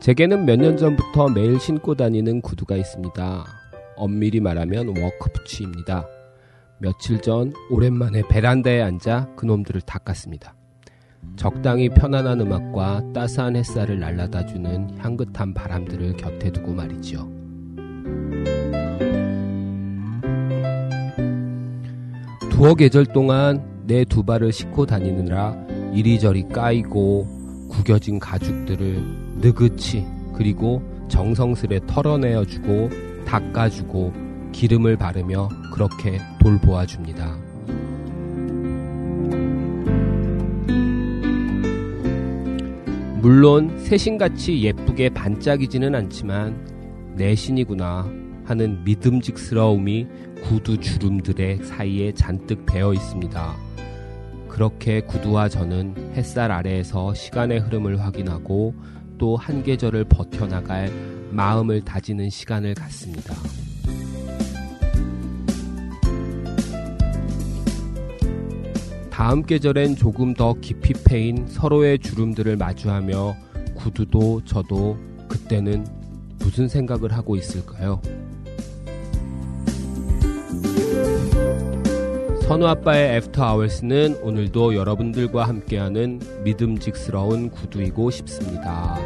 제게는 몇 년 전부터 매일 신고 다니는 구두가 있습니다. 엄밀히 말하면 워크부츠입니다. 며칠 전 오랜만에 베란다에 앉아 그놈들을 닦았습니다. 적당히 편안한 음악과 따스한 햇살을 날라다주는 향긋한 바람들을 곁에 두고 말이지요. 두어 계절 동안 내 두 발을 싣고 다니느라 이리저리 까이고 구겨진 가죽들을 느긋이 그리고 정성스레 털어내어주고 닦아주고 기름을 바르며 그렇게 돌보아줍니다. 물론 새신같이 예쁘게 반짝이지는 않지만 내 신이구나 하는 믿음직스러움이 구두 주름들의 사이에 잔뜩 배어 있습니다. 그렇게 구두와 저는 햇살 아래에서 시간의 흐름을 확인하고 또 한 계절을 버텨나갈 마음을 다지는 시간을 갖습니다. 다음 계절엔 조금 더 깊이 패인 서로의 주름들을 마주하며 구두도 저도 그때는 무슨 생각을 하고 있을까요? 선우 아빠의 애프터 아워스는 오늘도 여러분들과 함께하는 믿음직스러운 구두이고 싶습니다.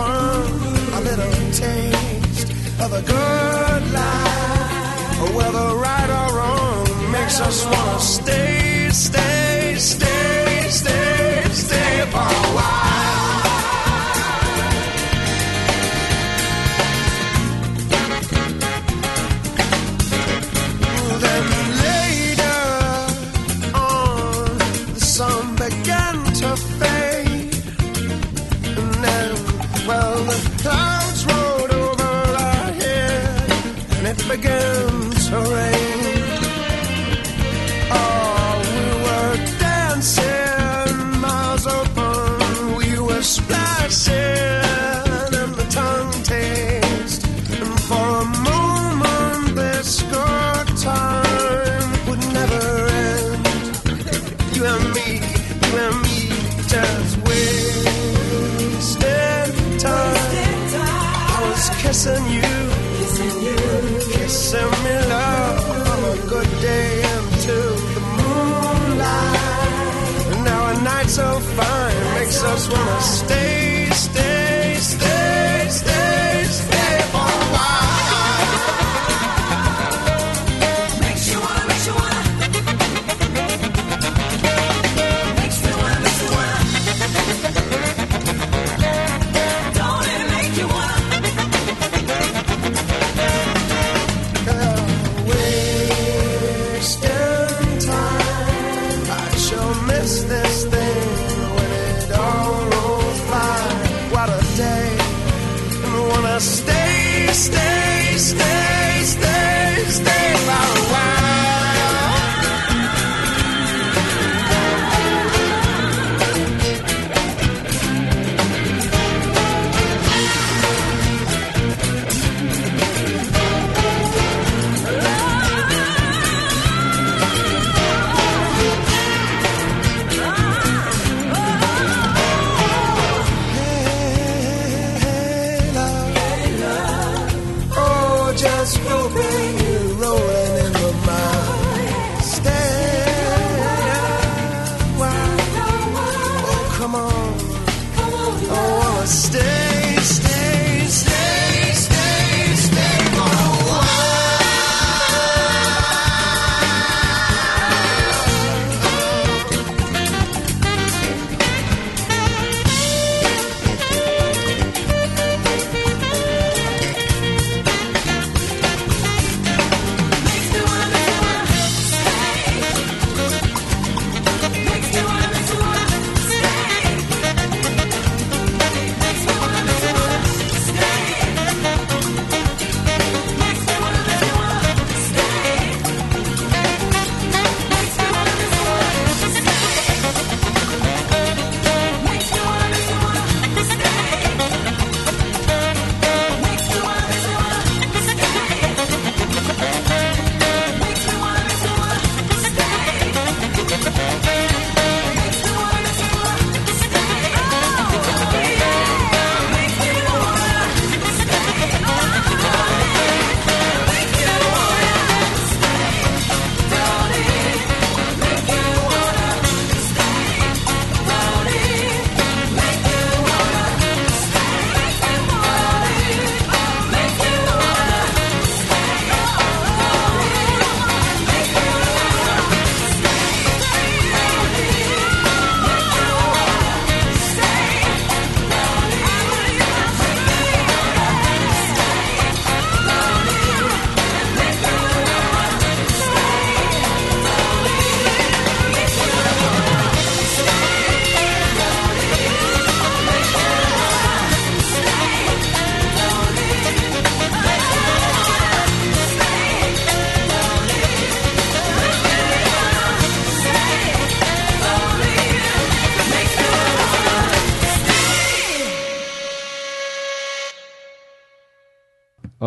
found a little taste of a good life. Whether right or wrong makes us wanna stay, stay, stay.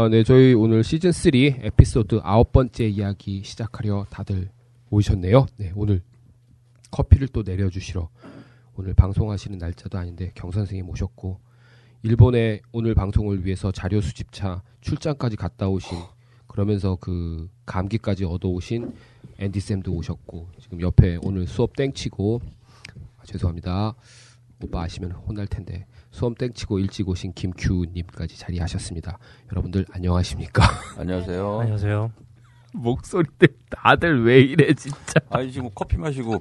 아, 네, 저희 오늘 시즌 3 에피소드 아홉 번째 이야기 시작하려 다들 오셨네요. 네, 오늘 커피를 또 내려주시러 오늘 방송하시는 날짜도 아닌데 경 선생님 오셨고 일본에 오늘 방송을 위해서 자료 수집차 출장까지 갔다 오신 그러면서 그 감기까지 얻어오신 앤디 쌤도 오셨고 지금 옆에 오늘 수업 땡치고 아, 죄송합니다. 오빠 아시면 혼날 텐데 수험 땡치고 일찍 오신 김큐님까지 자리하셨습니다. 여러분들 안녕하십니까? 안녕하세요. 안녕하세요. 목소리들 다들 왜 이래 진짜? 아니 지금 커피 마시고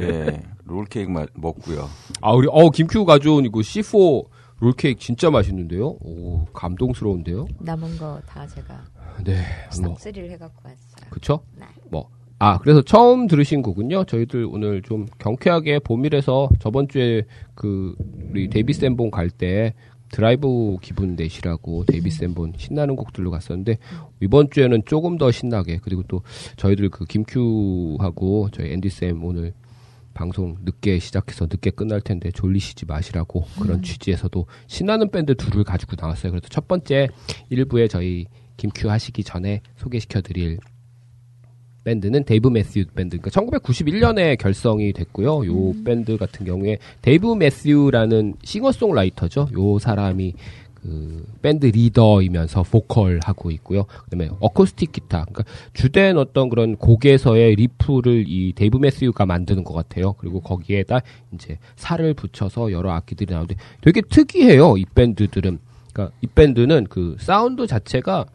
예 롤케이크 마, 먹고요. 아 우리 어 김큐 가져온 이거 C4 롤케이크 진짜 맛있는데요. 오 감동스러운데요. 남은 거 다 제가 네. 뭐 싹쓸이를 해갖고 왔어요. 그쵸? 네. 뭐. 아, 그래서 처음 들으신 거군요. 저희들 오늘 좀 경쾌하게 봄일에서 저번 주에 그, 우리 데이빗 샌본 갈 때 드라이브 기분 내시라고 데이빗 샌본 신나는 곡들로 갔었는데 이번 주에는 조금 더 신나게 그리고 또 저희들 그 김큐하고 저희 앤디 쌤 오늘 방송 늦게 시작해서 늦게 끝날 텐데 졸리시지 마시라고 그런 취지에서도 신나는 밴드 둘을 가지고 나왔어요. 그래서 첫 번째 1부에 저희 김큐 하시기 전에 소개시켜 드릴 밴드는 데이브 매튜스 밴드. 그러니까 1991년에 결성이 됐고요. 요 밴드 같은 경우에 데이브 매튜스라는 싱어송라이터죠. 요 사람이 그 밴드 리더이면서 보컬 하고 있고요. 그다음에 어쿠스틱 기타. 그러니까 주된 어떤 그런 곡에서의 리프를 이 데이브 매튜스가 만드는 것 같아요. 그리고 거기에다 이제 살을 붙여서 여러 악기들이 나오는데 되게 특이해요. 이 밴드들은. 그러니까 이 밴드는 그 사운드 자체가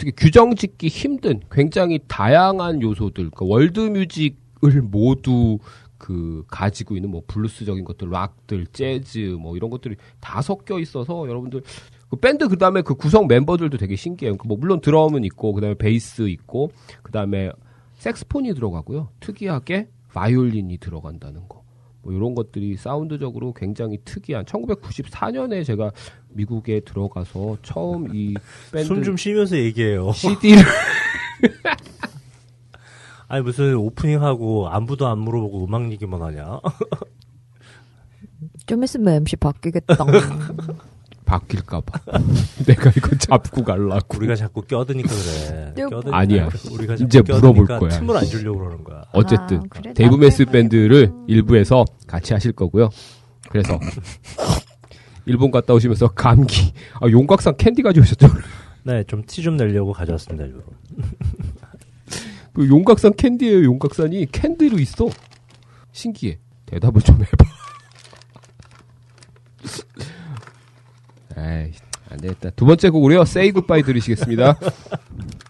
어떻게 규정 짓기 힘든 굉장히 다양한 요소들, 그러니까 월드 뮤직을 모두 그 가지고 있는 뭐 블루스적인 것들, 락들, 재즈 뭐 이런 것들이 다 섞여 있어서 여러분들 그 밴드 그 다음에 그 구성 멤버들도 되게 신기해요. 뭐 물론 드럼은 있고 그 다음에 베이스 있고 그 다음에 색스폰이 들어가고요. 특이하게 바이올린이 들어간다는 거. 뭐 이런 것들이 사운드적으로 굉장히 특이한 1994년에 제가 미국에 들어가서 처음 이 밴드 숨좀 쉬면서 얘기해요. CD를 아니 무슨 오프닝하고 안부도 안 물어보고 음악 얘기만 하냐? 좀 있으면 MC 바뀌겠다. 바뀔까봐 내가 이거 잡고 갈라고 우리가 자꾸 껴드니까 그래. 네. 껴드니까 아니야. 우리가 자꾸 이제 물어볼 거야. 틈을 안 주려고 그러는 거야. 어쨌든 아, 그래? 해봐야겠다. 밴드를 1부에서 같이 하실 거고요. 그래서 일본 갔다 오시면서 감기 아, 용각산 캔디 가져오셨죠? 네, 좀 티좀 내려고 가져왔습니다, 일부러. 그 용각산 캔디예요. 용각산이 캔디로 있어. 신기해. 대답을 좀 해봐. 에이, 안 되겠다. 두 번째 곡으로요. Say Goodbye 들으시겠습니다.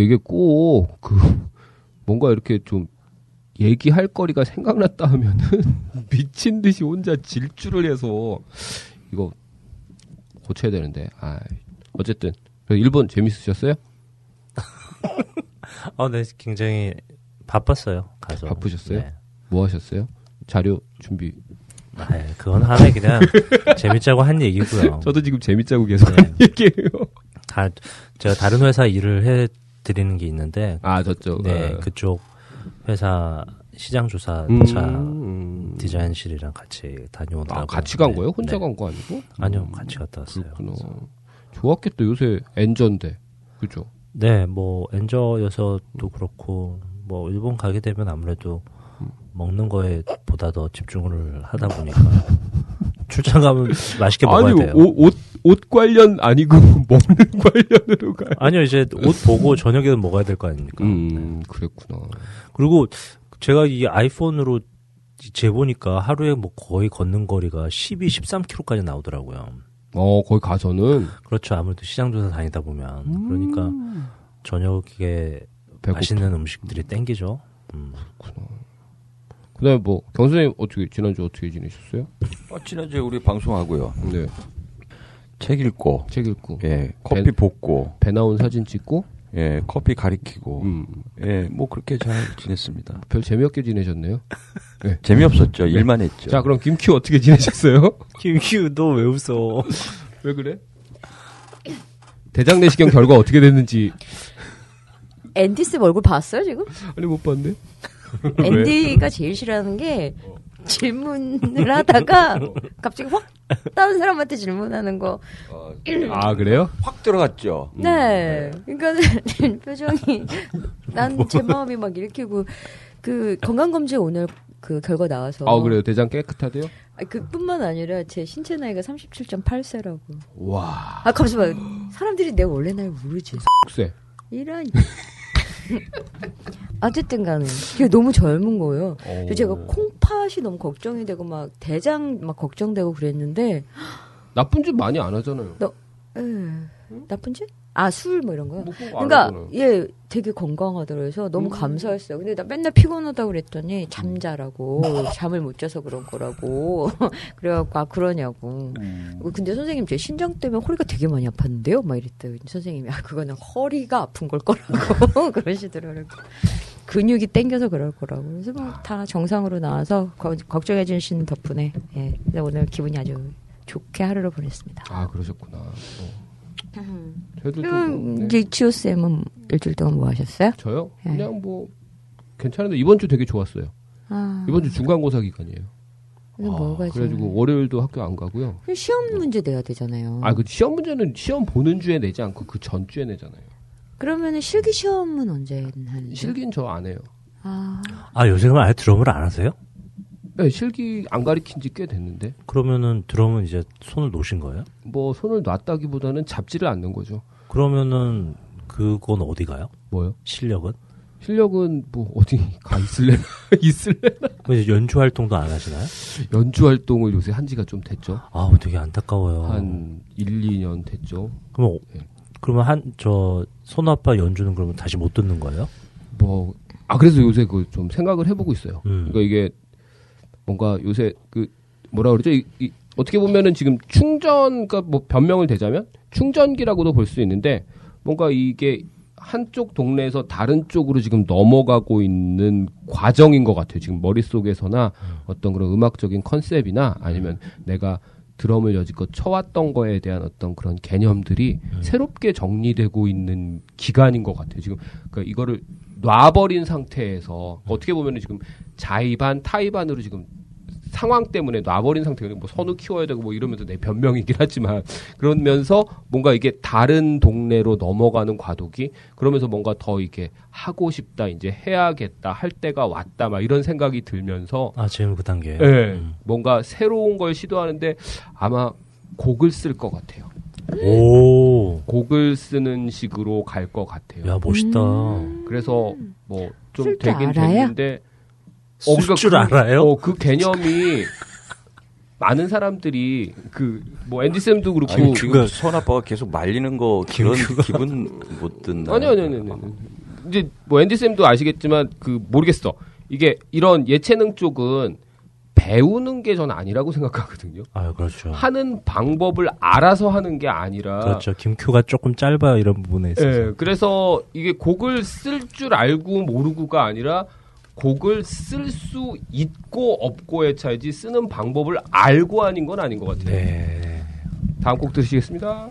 그리고 이게 꼭 그 뭔가 이렇게 좀 얘기할 거리가 생각났다 하면은 미친 듯이 혼자 질주를 해서 이거 고쳐야 되는데. 아, 어쨌든 그래서 일본 재밌으셨어요? 아, 네, 굉장히 바빴어요. 가서. 바쁘셨어요? 네. 뭐 하셨어요? 자료 준비. 아, 그건 하나의 그냥 재밌자고 한 얘기고요. 저도 지금 재밌자고 계속 네. 하는 얘기예요. 다 제가 다른 회사 일을 해 드리는 게 있는데 아, 저쪽. 네, 아. 그쪽 회사 시장 조사차 음, 음. 디자인실이랑 같이 다녀오느라고 아, 같이 간 네, 거예요? 혼자 네. 간거 아니고? 아니요, 같이 갔다 왔어요. 그렇구나. 좋았겠다. 요새 엔저인데. 그죠? 네, 뭐 엔저여서도 그렇고 뭐 일본 가게 되면 아무래도 먹는 거에 보다 더 집중을 하다 보니까 출장 가면 맛있게 먹어야 아니, 돼요. 옷, 옷, 옷 관련 아니고 먹는 관련으로 가요. 아니요, 이제 옷 보고 저녁에는 먹어야 될 거 아닙니까? 음, 그랬구나. 그리고 제가 이 아이폰으로 재보니까 하루에 뭐 거의 걷는 거리가 12, 13km까지 나오더라고요. 어, 거기 가서는 그렇죠. 아무래도 시장 조사 다니다 보면. 그러니까 저녁에 배고프 맛있는 음식들이 땡기죠. 음. 그 다음에 뭐, 경선생님 어떻게, 지난주 어떻게 지내셨어요? 어, 지난주에 우리 방송하고요. 네. 책 읽고, 책 읽고, 예, 커피 배- 볶고, 배 나온 사진 찍고, 예, 커피 가리키고, 음, 예, 뭐 그렇게 잘 지냈습니다. 별 재미없게 지내셨네요. 재미없었죠. 일만 했죠. 자, 그럼 김큐 어떻게 지내셨어요? 김규, 너왜 웃어? 왜 그래? 대장 내시경 결과 어떻게 됐는지, 앤디 쌤 얼굴 봤어요 지금? 아니, 못 봤는데? 앤디가 제일 싫어하는 게 질문을 하다가 갑자기 확 다른 사람한테 질문하는 거. 아 그래요? 확 들어갔죠. 네. 그러니까 표정이 난 제 마음이 막 읽히고 그 건강 검진 오늘 그 결과 나와서 아 그래요. 대장 깨끗하대요? 아, 그뿐만 아니라 제 신체 나이가 37.8세라고. 와. 아 잠시만. 사람들이 내 원래 나이 모르지. 세. 이런. 어쨌든 간에 이게 너무 젊은 거예요. 그래서 제가 콩팥이 너무 걱정이 되고 막 대장 막 걱정되고 그랬는데 나쁜 짓 많이 안 하잖아요. 에, 나쁜 짓? 아 술 뭐 이런 거요? 뭐안 그러니까. 얘 되게 건강하더라고요. 그래서 너무 음. 감사했어요. 근데 나 맨날 피곤하다고 그랬더니 잠자라고 잠을 못 자서 그런 거라고 그래갖고 아 그러냐고. 음. 근데 선생님 제 신장 때문에 허리가 되게 많이 아팠는데요? 막 이랬더니 선생님이 아 그거는 허리가 아픈 걸 거라고 그러시더라고요. 근육이 땡겨서 그럴 거라고. 그래서 뭐다 정상으로 나와서 거- 걱정해 주신 덕분에 예. 오늘 기분이 아주 좋게 하루를 보냈습니다. 아 그러셨구나. 어. 저도 좀 그럼 네. 이제 지호 쌤은 일주일 동안 뭐 하셨어요? 저요? 네. 그냥 뭐 괜찮은데 이번 주 되게 좋았어요. 아, 이번 주 중간고사 기간이에요. 그래서 뭐가 있어요? 그래가지고 월요일도 학교 안 가고요. 그럼 시험 문제 내야 되잖아요. 아 그 시험 문제는 시험 보는 주에 내지 않고 그 전 주에 내잖아요. 그러면은 실기 시험은 언제 하는데? 실기는 저 안 해요. 아, 아 요새는 아예 드럼을 안 하세요? 네, 실기 안 가리킨 지 꽤 됐는데 그러면은 드럼은 이제 손을 놓으신 거예요? 뭐 손을 놨다기보다는 잡지를 않는 거죠. 그러면은 그건 어디 가요? 뭐요? 실력은? 실력은 뭐 어디 가 있을래? 있을래? 그럼 이제 연주 활동도 안 하시나요? 연주 활동을 요새 한 지가 좀 됐죠. 아우 되게 안타까워요. 한 1, 2년 됐죠. 그러면 네. 그러면 한 저 손아빠 연주는 그러면 다시 못 듣는 거예요? 뭐, 아, 그래서 요새 그 좀 생각을 해보고 있어요. 음. 그러니까 이게 뭔가 요새 그 뭐라 그러죠? 이, 이 어떻게 보면은 지금 충전, 그러니까 뭐 변명을 대자면 충전기라고도 볼 수 있는데 뭔가 이게 한쪽 동네에서 다른 쪽으로 지금 넘어가고 있는 과정인 것 같아요. 지금 머릿속에서나 어떤 그런 음악적인 컨셉이나 아니면 내가 드럼을 여지껏 쳐왔던 거에 대한 어떤 그런 개념들이 새롭게 정리되고 있는 기간인 것 같아요. 지금 그러니까 이거를 놔버린 상태에서 어떻게 보면은 지금 자의반 타의반으로 지금 상황 때문에 놔버린 상태가 뭐 선우 키워야 되고 뭐 이러면서 내 변명이긴 하지만 그러면서 뭔가 이게 다른 동네로 넘어가는 과도기 그러면서 뭔가 더 이게 하고 싶다 이제 해야겠다 할 때가 왔다 막 이런 생각이 들면서 아 지금 그 단계예요. 예 음. 뭔가 새로운 걸 시도하는데 아마 곡을 쓸 것 같아요. 오, 곡을 쓰는 식으로 갈 것 같아요. 야 멋있다. 그래서 뭐 좀 되긴 알아요? 됐는데 쓸 그러니까 줄 그- 알아요? 어, 그 개념이 많은 사람들이 그 뭐 앤디 쌤도 그렇고 아니, 그- 지금 손 아빠가 계속 말리는 거 그런 기분 못 든다. 아니 아니 아니 아니. 아니. 이제 뭐 앤디 쌤도 아시겠지만 그 모르겠어. 이게 이런 예체능 쪽은 배우는 게 전 아니라고 생각하거든요. 아 그렇죠. 하는 방법을 알아서 하는 게 아니라 그렇죠. 김큐가 조금 짧아요 이런 부분에 있어서. 예, 그래서 이게 곡을 쓸 줄 알고 모르고가 아니라 곡을 쓸 수 있고 없고의 차이지 쓰는 방법을 알고 아닌 건 아닌 것 같아요. 네. 다음 곡 들으시겠습니다.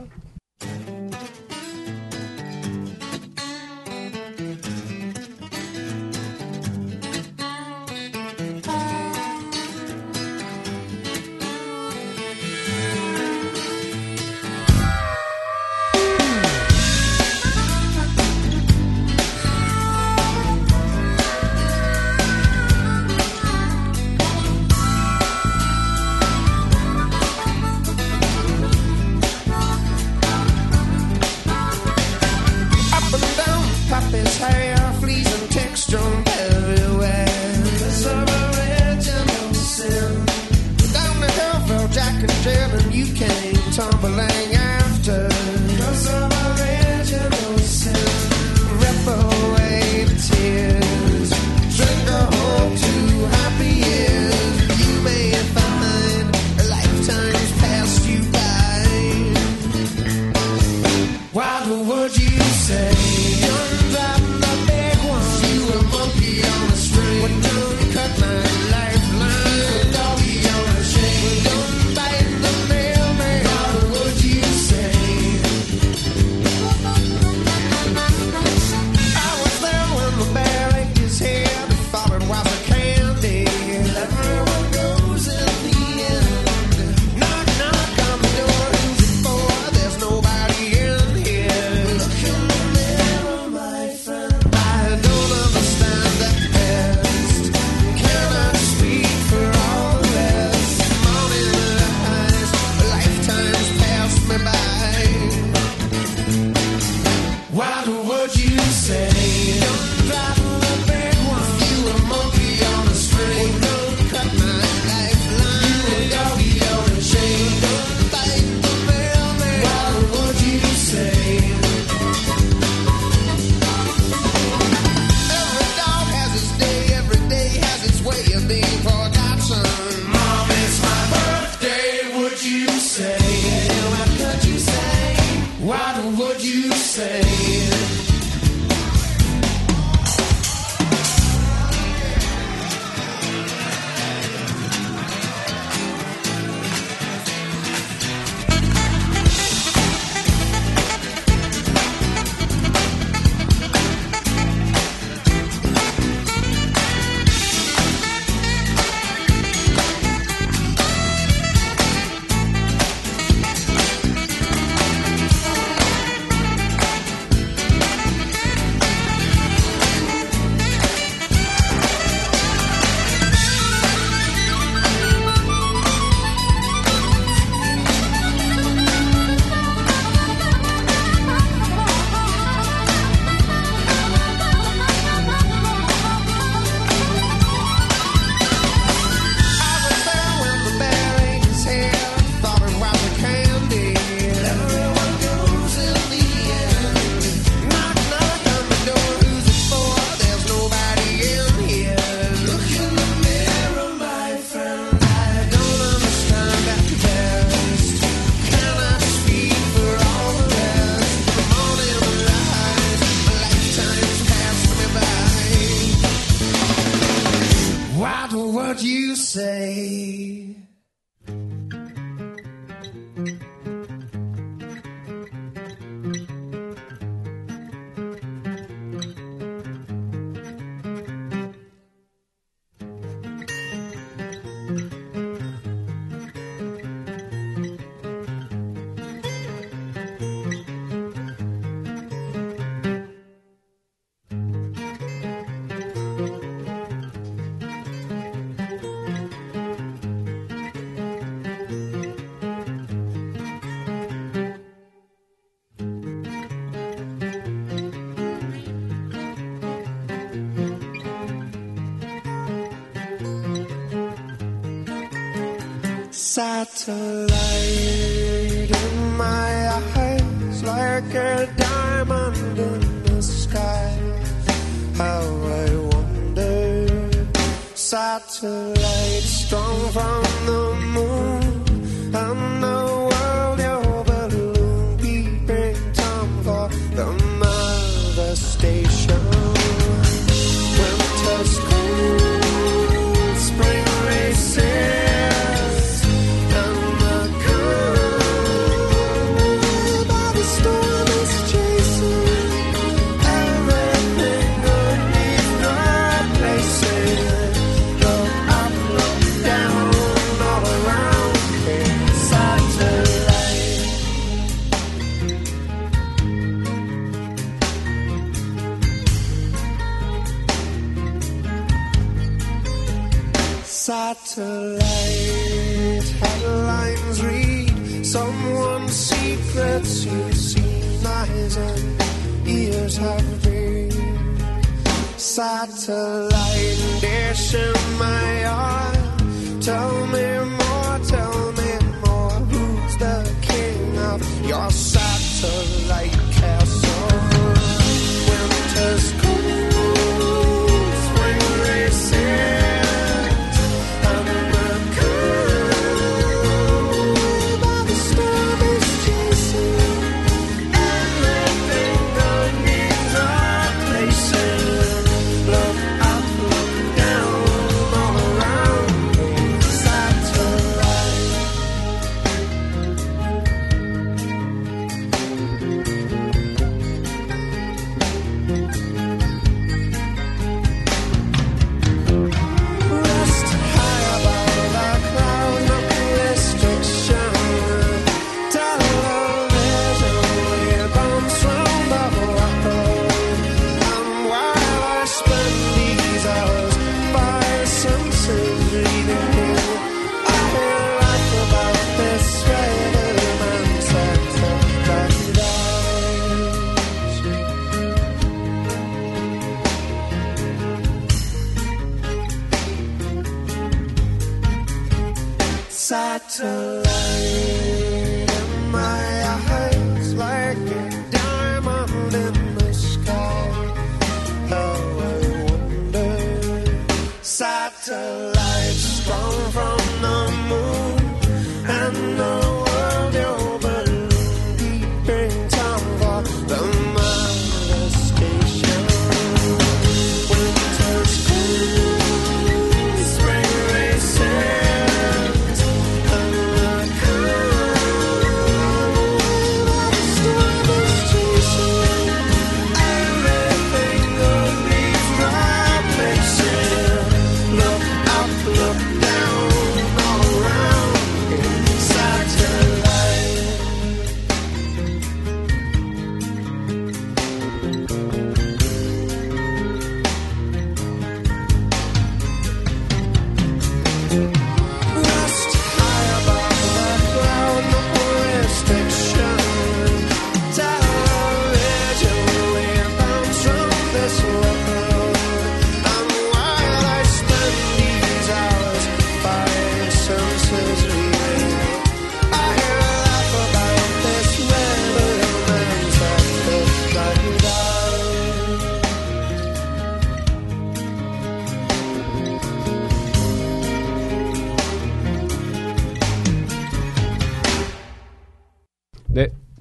so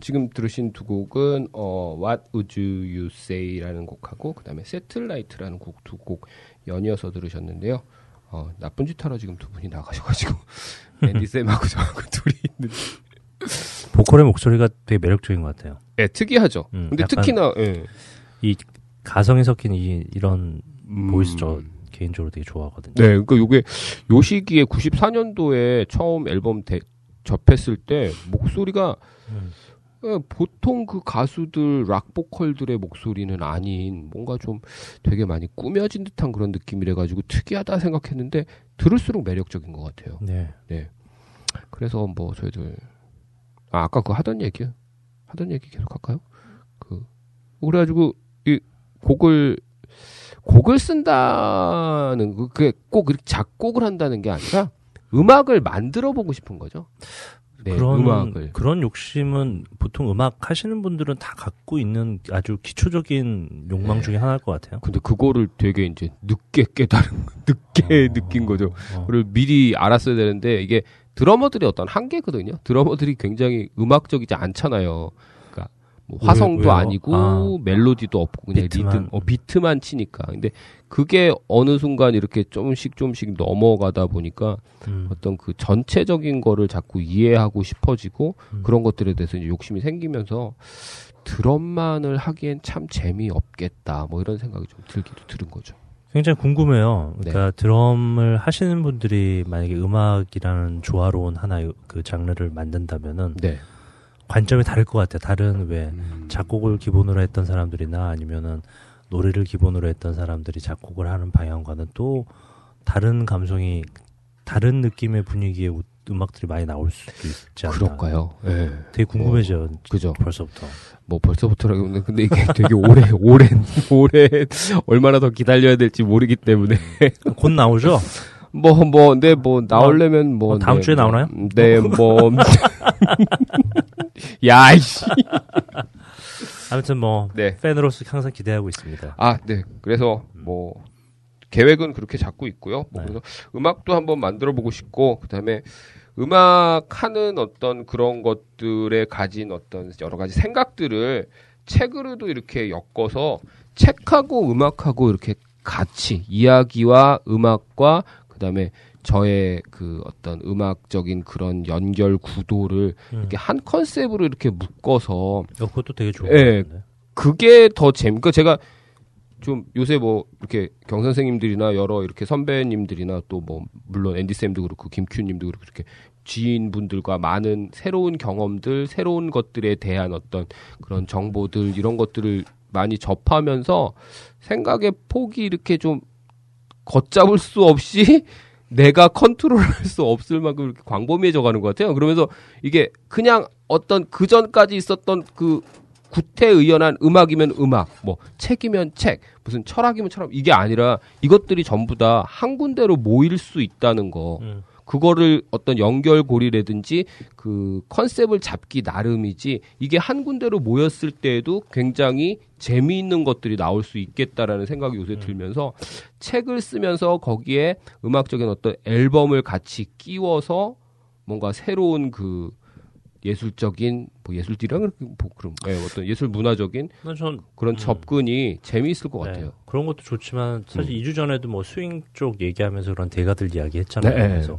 지금 들으신 두 곡은 어, What Would You Say라는 곡하고 그다음에 Satellite라는 곡 두 곡 연이어서 들으셨는데요. 어, 나쁜 짓 하러 지금 두 분이 나가셔가지고 앤디 쌤하고 저하고 둘이 있는. 보컬의 목소리가 되게 매력적인 것 같아요. 예, 특이하죠. 음, 근데 특히나 예. 이 가성이 섞인 이 이런 음. voice 저 개인적으로 되게 좋아하거든요. 네, 그러니까 요게 요 시기에 94년도에 처음 앨범 대, 접했을 때 목소리가 음. 예, 보통 그 가수들 락 보컬들의 목소리는 아닌 뭔가 좀 되게 많이 꾸며진 듯한 그런 느낌이래 가지고 특이하다 생각했는데 들을수록 매력적인 것 같아요. 네. 그래서 뭐 저희들 아 아까 그 하던 얘기 하던 얘기 계속 할까요? 그 그래가지고 이 곡을 곡을 쓴다는 그- 그게 꼭 이렇게 작곡을 한다는 게 아니라 음악을 만들어 보고 싶은 거죠. 네, 그런 음악을 그런 욕심은 보통 음악 하시는 분들은 다 갖고 있는 아주 기초적인 욕망 네. 중에 하나일 것 같아요. 근데 그거를 되게 이제 늦게 깨달은 늦게 어, 느낀 거죠. 어. 그걸 미리 알았어야 되는데 이게 드러머들이 어떤 한계거든요. 드러머들이 굉장히 음악적이지 않잖아요. 뭐 왜- 화성도 왜요? 아니고 아. 멜로디도 없고 그냥 비트만. 리듬, 어, 비트만 치니까. 근데 그게 어느 순간 이렇게 조금씩 조금씩 넘어가다 보니까 음. 어떤 그 전체적인 거를 자꾸 이해하고 싶어지고 음. 그런 것들에 대해서 이제 욕심이 생기면서 드럼만을 하기엔 참 재미없겠다. 뭐 이런 생각이 좀 들기도 들은 거죠. 굉장히 궁금해요. 네. 그러니까 드럼을 하시는 분들이 만약에 음악이라는 조화로운 하나의 그 장르를 만든다면은 네. 관점이 다를 것 같아요. 다른 왜 음. 작곡을 기본으로 했던 사람들이나 아니면은 노래를 기본으로 했던 사람들이 작곡을 하는 방향과는 또 다른 감성이 다른 느낌의 분위기의 우- 음악들이 많이 나올 수도 있지 않나. 그럴까요? 예. 되게 궁금해져. 그죠. 벌써부터. 뭐 벌써부터라기보다는 근데 이게 되게 오래 오랜 오래 얼마나 더 기다려야 될지 모르기 때문에 곧 나오죠? 뭐뭐 근데 뭐 나오려면 뭐 어, 다음 네, 주에 뭐, 나오나요? 네, 뭐 야 이씨. 아무튼 뭐 네. 팬으로서 항상 기대하고 있습니다. 아, 네. 그래서 뭐 계획은 그렇게 잡고 있고요. 뭐 네. 그래서 음악도 한번 만들어 보고 싶고 그 다음에 음악 하는 어떤 그런 것들에 가진 어떤 여러 가지 생각들을 책으로도 이렇게 엮어서 책하고 음악하고 이렇게 같이 이야기와 음악과 그다음에 저의 그 어떤 음악적인 그런 연결 구도를 음. 이렇게 한 컨셉으로 이렇게 묶어서 어, 그것도 되게 좋은 예, 것 같은데. 그게 더 재미. 그 제가 좀 요새 뭐 이렇게 경 선생님들이나 여러 이렇게 선배님들이나 또 뭐 물론 앤디 쌤도 그렇고 김큐 님도 그렇고 이렇게 지인분들과 많은 새로운 경험들, 새로운 것들에 대한 어떤 그런 정보들 이런 것들을 많이 접하면서 생각의 폭이 이렇게 좀 걷잡을 수 없이 내가 컨트롤할 수 없을 만큼 이렇게 광범위해져 가는 것 같아요. 그러면서 이게 그냥 어떤 그 전까지 있었던 그 구태의연한 음악이면 음악, 뭐 책이면 책, 무슨 철학이면 철학 이게 아니라 이것들이 전부 다 한 군데로 모일 수 있다는 거. 음. 그거를 어떤 연결고리라든지 그 컨셉을 잡기 나름이지 이게 한 군데로 모였을 때에도 굉장히 재미있는 것들이 나올 수 있겠다라는 생각이 요새 들면서 책을 쓰면서 거기에 음악적인 어떤 앨범을 같이 끼워서 뭔가 새로운 그 예술적인 뭐 예술이랑 뭐 그런 예, 어떤 예술 문화적인 전 그런 음. 접근이 재미있을 것 네, 같아요. 그런 것도 좋지만 사실 음. 2주 전에도 뭐 스윙 쪽 얘기하면서 그런 대가들 이야기 했잖아요. 네. 그래서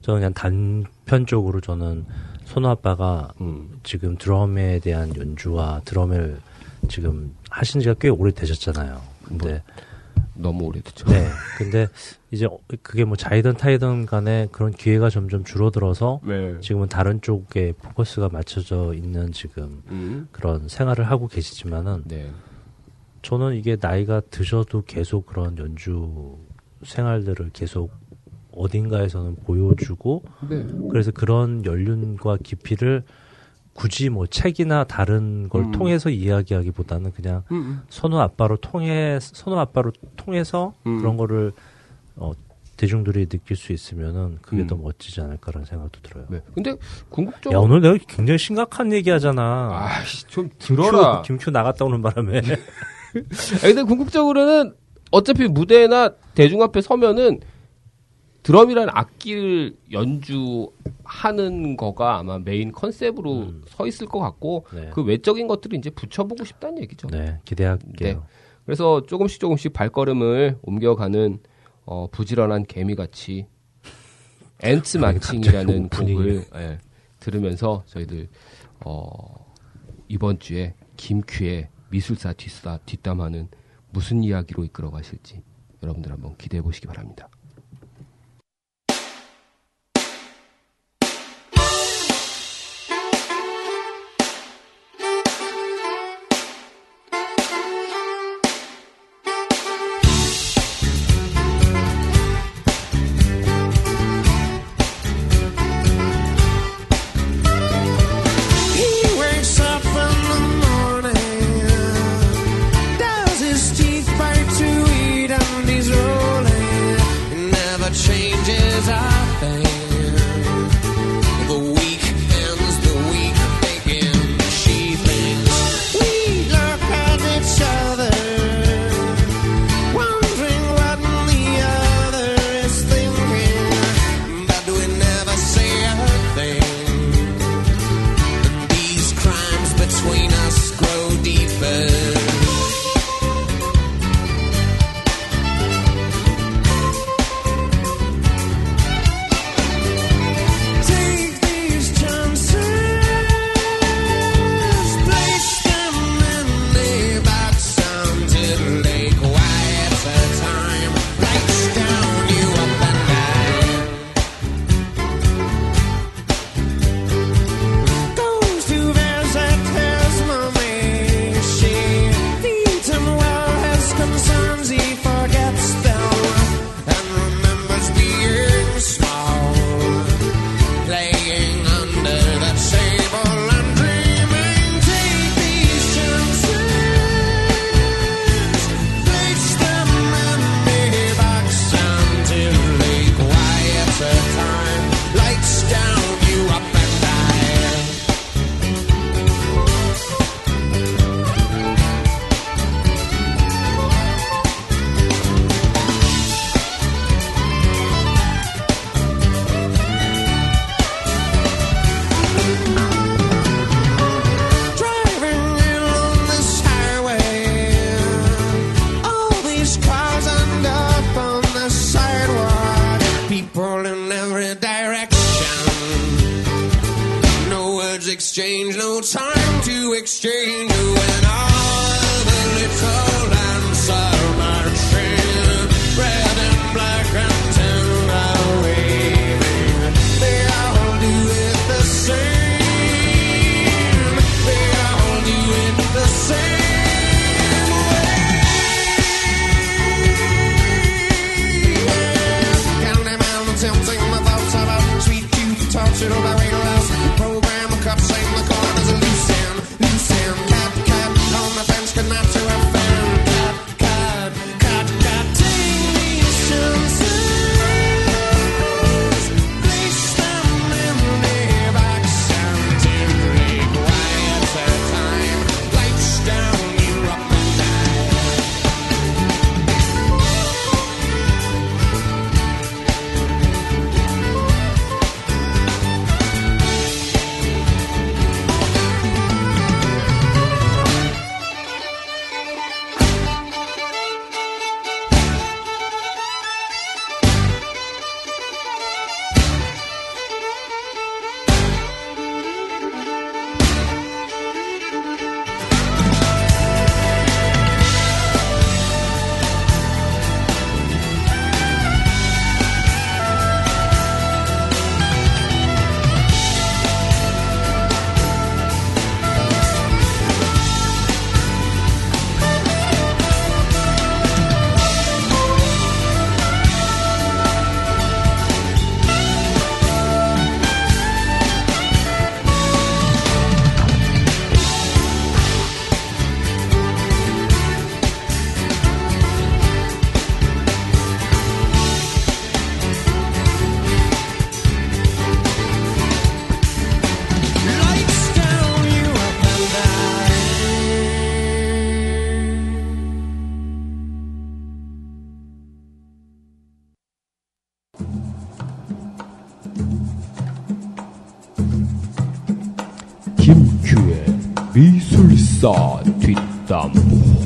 저는 그냥 단편적으로 저는 손호 아빠가 음. 지금 드럼에 대한 연주와 드럼을 지금 하신 지가 꽤 오래 되셨잖아요. 근데 너무 오래됐죠. 네. 근데 이제 그게 뭐 자이든 타이든 간에 그런 기회가 점점 줄어들어서 네. 지금은 다른 쪽에 포커스가 맞춰져 있는 지금 음. 그런 생활을 하고 계시지만은 네. 저는 이게 나이가 드셔도 계속 그런 연주 생활들을 계속 어딘가에서는 보여주고 네. 그래서 그런 연륜과 깊이를 굳이 뭐 책이나 다른 걸 음. 통해서 이야기하기보다는 그냥 음. 선우 아빠로 통해 선우 아빠로 통해서 음. 그런 거를 어, 대중들이 느낄 수 있으면은 그게 음. 더 멋지지 않을까라는 생각도 들어요. 네. 근데 궁극적으로 야 오늘 내가 굉장히 심각한 얘기하잖아. 아씨 좀 들어라. 김큐, 김큐 나갔다 오는 바람에 아니, 근데 궁극적으로는 어차피 무대나 대중 앞에 서면은 드럼이라는 악기를 연주하는 거가 아마 메인 컨셉으로 음. 서 있을 것 같고 네. 그 외적인 것들을 이제 붙여보고 싶다는 얘기죠. 네 기대할게요. 네. 그래서 조금씩 조금씩 발걸음을 옮겨가는 어, 부지런한 개미같이 아니, 마칭이라는 곡을 예, 들으면서 저희들 어, 이번 주에 김큐의 미술사 뒷사 뒷담화는 무슨 이야기로 이끌어 가실지 여러분들 한번 기대해 보시기 바랍니다.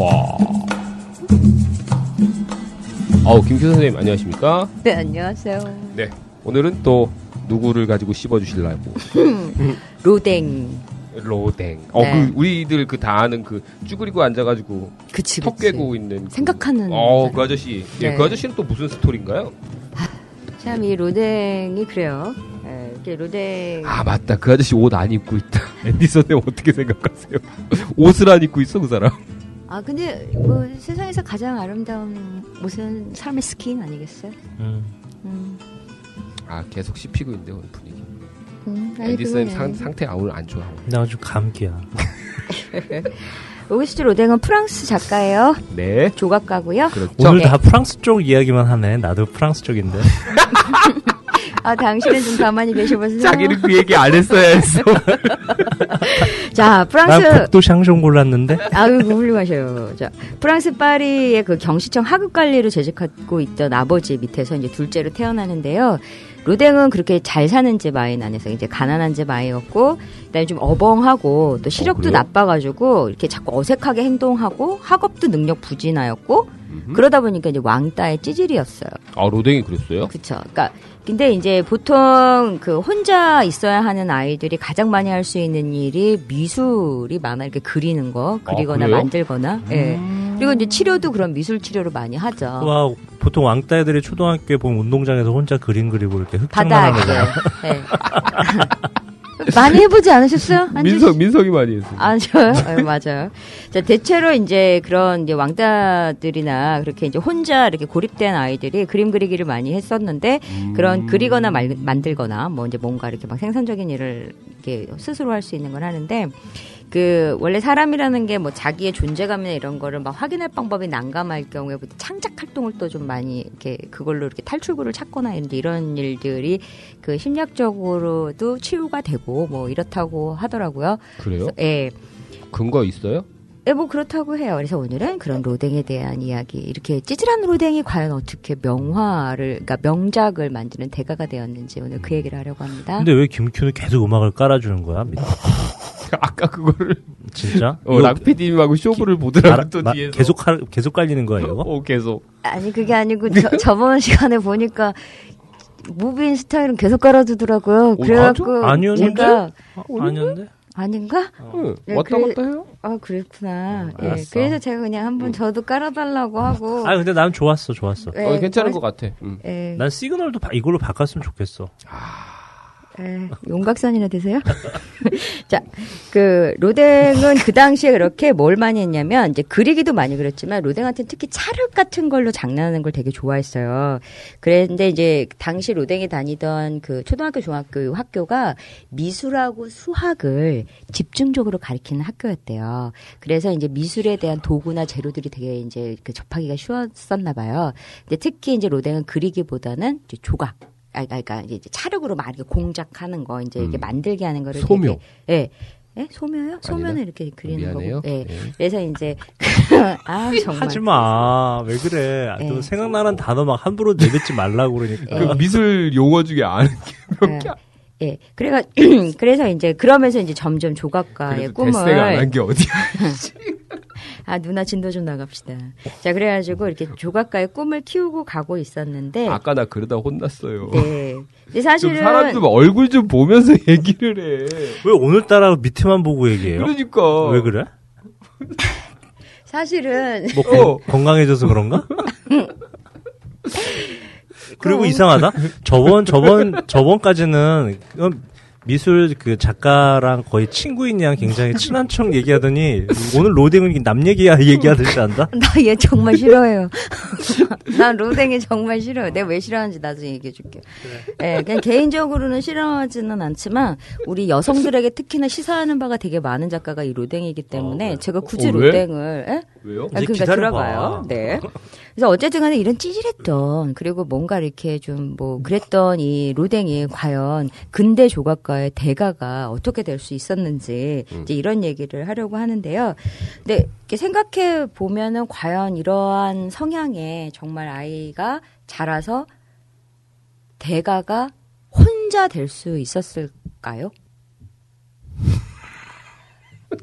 뒷담화. 아우 김규 선생님 안녕하십니까? 네, 안녕하세요. 네. 오늘은 또 누구를 가지고 씹어주실라고 로댕. 로댕. 어, 네. 그 우리들 그 다 아는 그 쭈그리고 앉아가지고 그치, 턱 그치. 깨고 있는. 그- 생각하는 어. 그 아저씨. 예, 네. 그 아저씨는 또 무슨 스토리인가요? 참, 이 로댕이 그래요. 예, 이렇게 로댕. 아 맞다. 그 아저씨 옷 안 입고 있다. 앤디 선생님 어떻게 생각하세요? 옷을 안 입고 있어 그 사람? 아, 근데 뭐 세상에서 가장 아름다운 옷은 사람의 스킨 아니겠어요? 음. 음. 아 계속 씹히고 있는데 오늘 분위기. 음, 선생님 그건 상. 상태 아, 오늘 안 좋아. 나 아주 감기야. 오귀스트 로댕은 프랑스 작가예요. 네. 조각가고요. 그렇죠. 오늘 네. 다 프랑스 쪽 이야기만 하네. 나도 프랑스 쪽인데. 아, 당신은 좀 가만히 계셔보세요. 자기는 그 얘기 안 했어야 했어. 자, 난 프랑스. 북도 샹숑 골랐는데. 아유, 훌륭하셔요. 자, 프랑스 파리의 그 경시청 하급 관리로 재직하고 있던 아버지 밑에서 이제 둘째로 태어나는데요. 로댕은 그렇게 잘 사는 집 아이는 아니어서 이제 가난한 집 아이였고, 그다음에 좀 어벙하고 또 시력도 그래요? 나빠가지고 이렇게 자꾸 어색하게 행동하고 학업도 능력 부진하였고, 그러다 보니까 이제 왕따의 찌질이었어요. 아 로댕이 그랬어요? 그쵸. 그러니까 근데 이제 보통 그 혼자 있어야 하는 아이들이 가장 많이 할 수 있는 일이 미술이 많아 이렇게 그리는 거, 그리거나 그래요? 만들거나. 예. 그리고 이제 치료도 그런 미술 치료를 많이 하죠. 와 보통 왕따 애들이 초등학교에 보면 운동장에서 혼자 그림 그리고 이렇게 바닥에. 하는 거. 예. 많이 해보지 않으셨어요? 민석 민석이 많이 했어. 아, 저요? 어, 맞아요. 자, 대체로 이제 그런 이제 왕따들이나 그렇게 이제 혼자 이렇게 고립된 아이들이 그림 그리기를 많이 했었는데 그런 그리거나 말, 만들거나 뭐 이제 뭔가 이렇게 막 생산적인 일을 이렇게 스스로 할 수 있는 걸 하는데 그 원래 사람이라는 게 뭐 자기의 존재감이나 이런 거를 막 확인할 방법이 난감할 경우에 보통 창작 활동을 또 좀 많이 이렇게 그걸로 이렇게 탈출구를 찾거나 이런 이런 일들이 그 심리학적으로도 치유가 되고 뭐 이렇다고 하더라고요. 그래요? 그래서, 예. 근거 있어요? 예, 뭐 그렇다고 해요. 그래서 오늘은 그런 로댕에 대한 이야기. 이렇게 찌질한 로댕이 과연 어떻게 명화를, 그러니까 명작을 만드는 대가가 되었는지 오늘 그 얘기를 하려고 합니다. 근데 왜 김큐는 계속 음악을 깔아주는 거야? 아까 그거를 진짜? 어, 락피디님하고 쇼부를 보더라고 또 뒤에서 계속 할- 계속 깔리는 이거? 어 계속 아니, 그게 아니고 저, 저번 시간에 보니까 무비인 스타일은 계속 깔아두더라고요. 그래갖고 아니었는데? 제가 아니었는데? 아닌가? 응, 네, 왔다 그래- 갔다 해요? 아, 그랬구나. 예. 알았어. 그래서 제가 그냥 한번 저도 깔아달라고 하고. 아 근데 난 좋았어 좋았어. 예, 어, 괜찮은 것 같아. 응. 예. 난 시그널도 바- 이걸로 바꿨으면 좋겠어. 에, 용각산이나 되세요? 자, 그 로댕은 그 당시에 그렇게 뭘 많이 했냐면 이제 그리기도 많이 그렸지만 로댕한테는 특히 찰흙 같은 걸로 장난하는 걸 되게 좋아했어요. 그랬는데 이제 당시 로댕이 다니던 그 초등학교, 중학교 학교가 미술하고 수학을 집중적으로 가리키는 학교였대요. 그래서 이제 미술에 대한 도구나 재료들이 되게 이제 그 접하기가 쉬웠었나 봐요. 근데 특히 이제 로댕은 그리기보다는 이제 조각 아, 그러니까 이제 찰흙으로 막 이렇게 공작하는 거, 이제 이렇게 음. 만들게 하는 거를 소묘. 예, 예, 소묘요? 소묘는 이렇게 그리는 미안해요. 거고, 예. 예. 그래서 이제 아 정말 하지 마. 왜 그래? 아, 또 예. 생각나는 단어 막 함부로 내뱉지 말라고 그러니까. 그 미술 용어 중에 아는 게 예, 예. 그래가 그래서 이제 그러면서 이제 점점 조각가의 그래도 대세가 안한 꿈을 게 어디야? 아 누나 진도 좀 나갑시다. 자 그래가지고 이렇게 조각가의 꿈을 키우고 가고 있었는데, 아까 나 그러다 혼났어요. 네. 근데 좀 사실은 사람 좀 얼굴 좀 보면서 얘기를 해. 왜 오늘따라 밑에만 보고 얘기해요? 그러니까 왜 그래? 사실은 뭐 어. 건- 건강해져서 그런가? 그리고 그럼. 이상하다. 저번 저번 저번까지는 음, 미술 그 작가랑 거의 친구인 양 굉장히 친한 척 얘기하더니 오늘 로딩은 남 얘기야 얘기하듯이 한다. 나 얘 정말 싫어해요. 난 로댕이 정말 싫어요. 내가 왜 싫어하는지 나중에 얘기해 줄게. 예, 그냥 개인적으로는 싫어하지는 않지만 우리 여성들에게 특히나 시사하는 바가 되게 많은 작가가 이 로댕이기 때문에 제가 굳이 어, 왜? 로댕을 예? 왜요? 아, 그러니까 기다려봐. 들어봐요. 네. 그래서 어쨌든 간에 이런 찌질했던, 그리고 뭔가 이렇게 좀 뭐, 그랬던 이 로댕이 과연 근대 조각가의 대가가 어떻게 될 수 있었는지, 이제 이런 얘기를 하려고 하는데요. 근데 이렇게 생각해 보면은 과연 이러한 성향에 정말 아이가 자라서 대가가 혼자 될 수 있었을까요?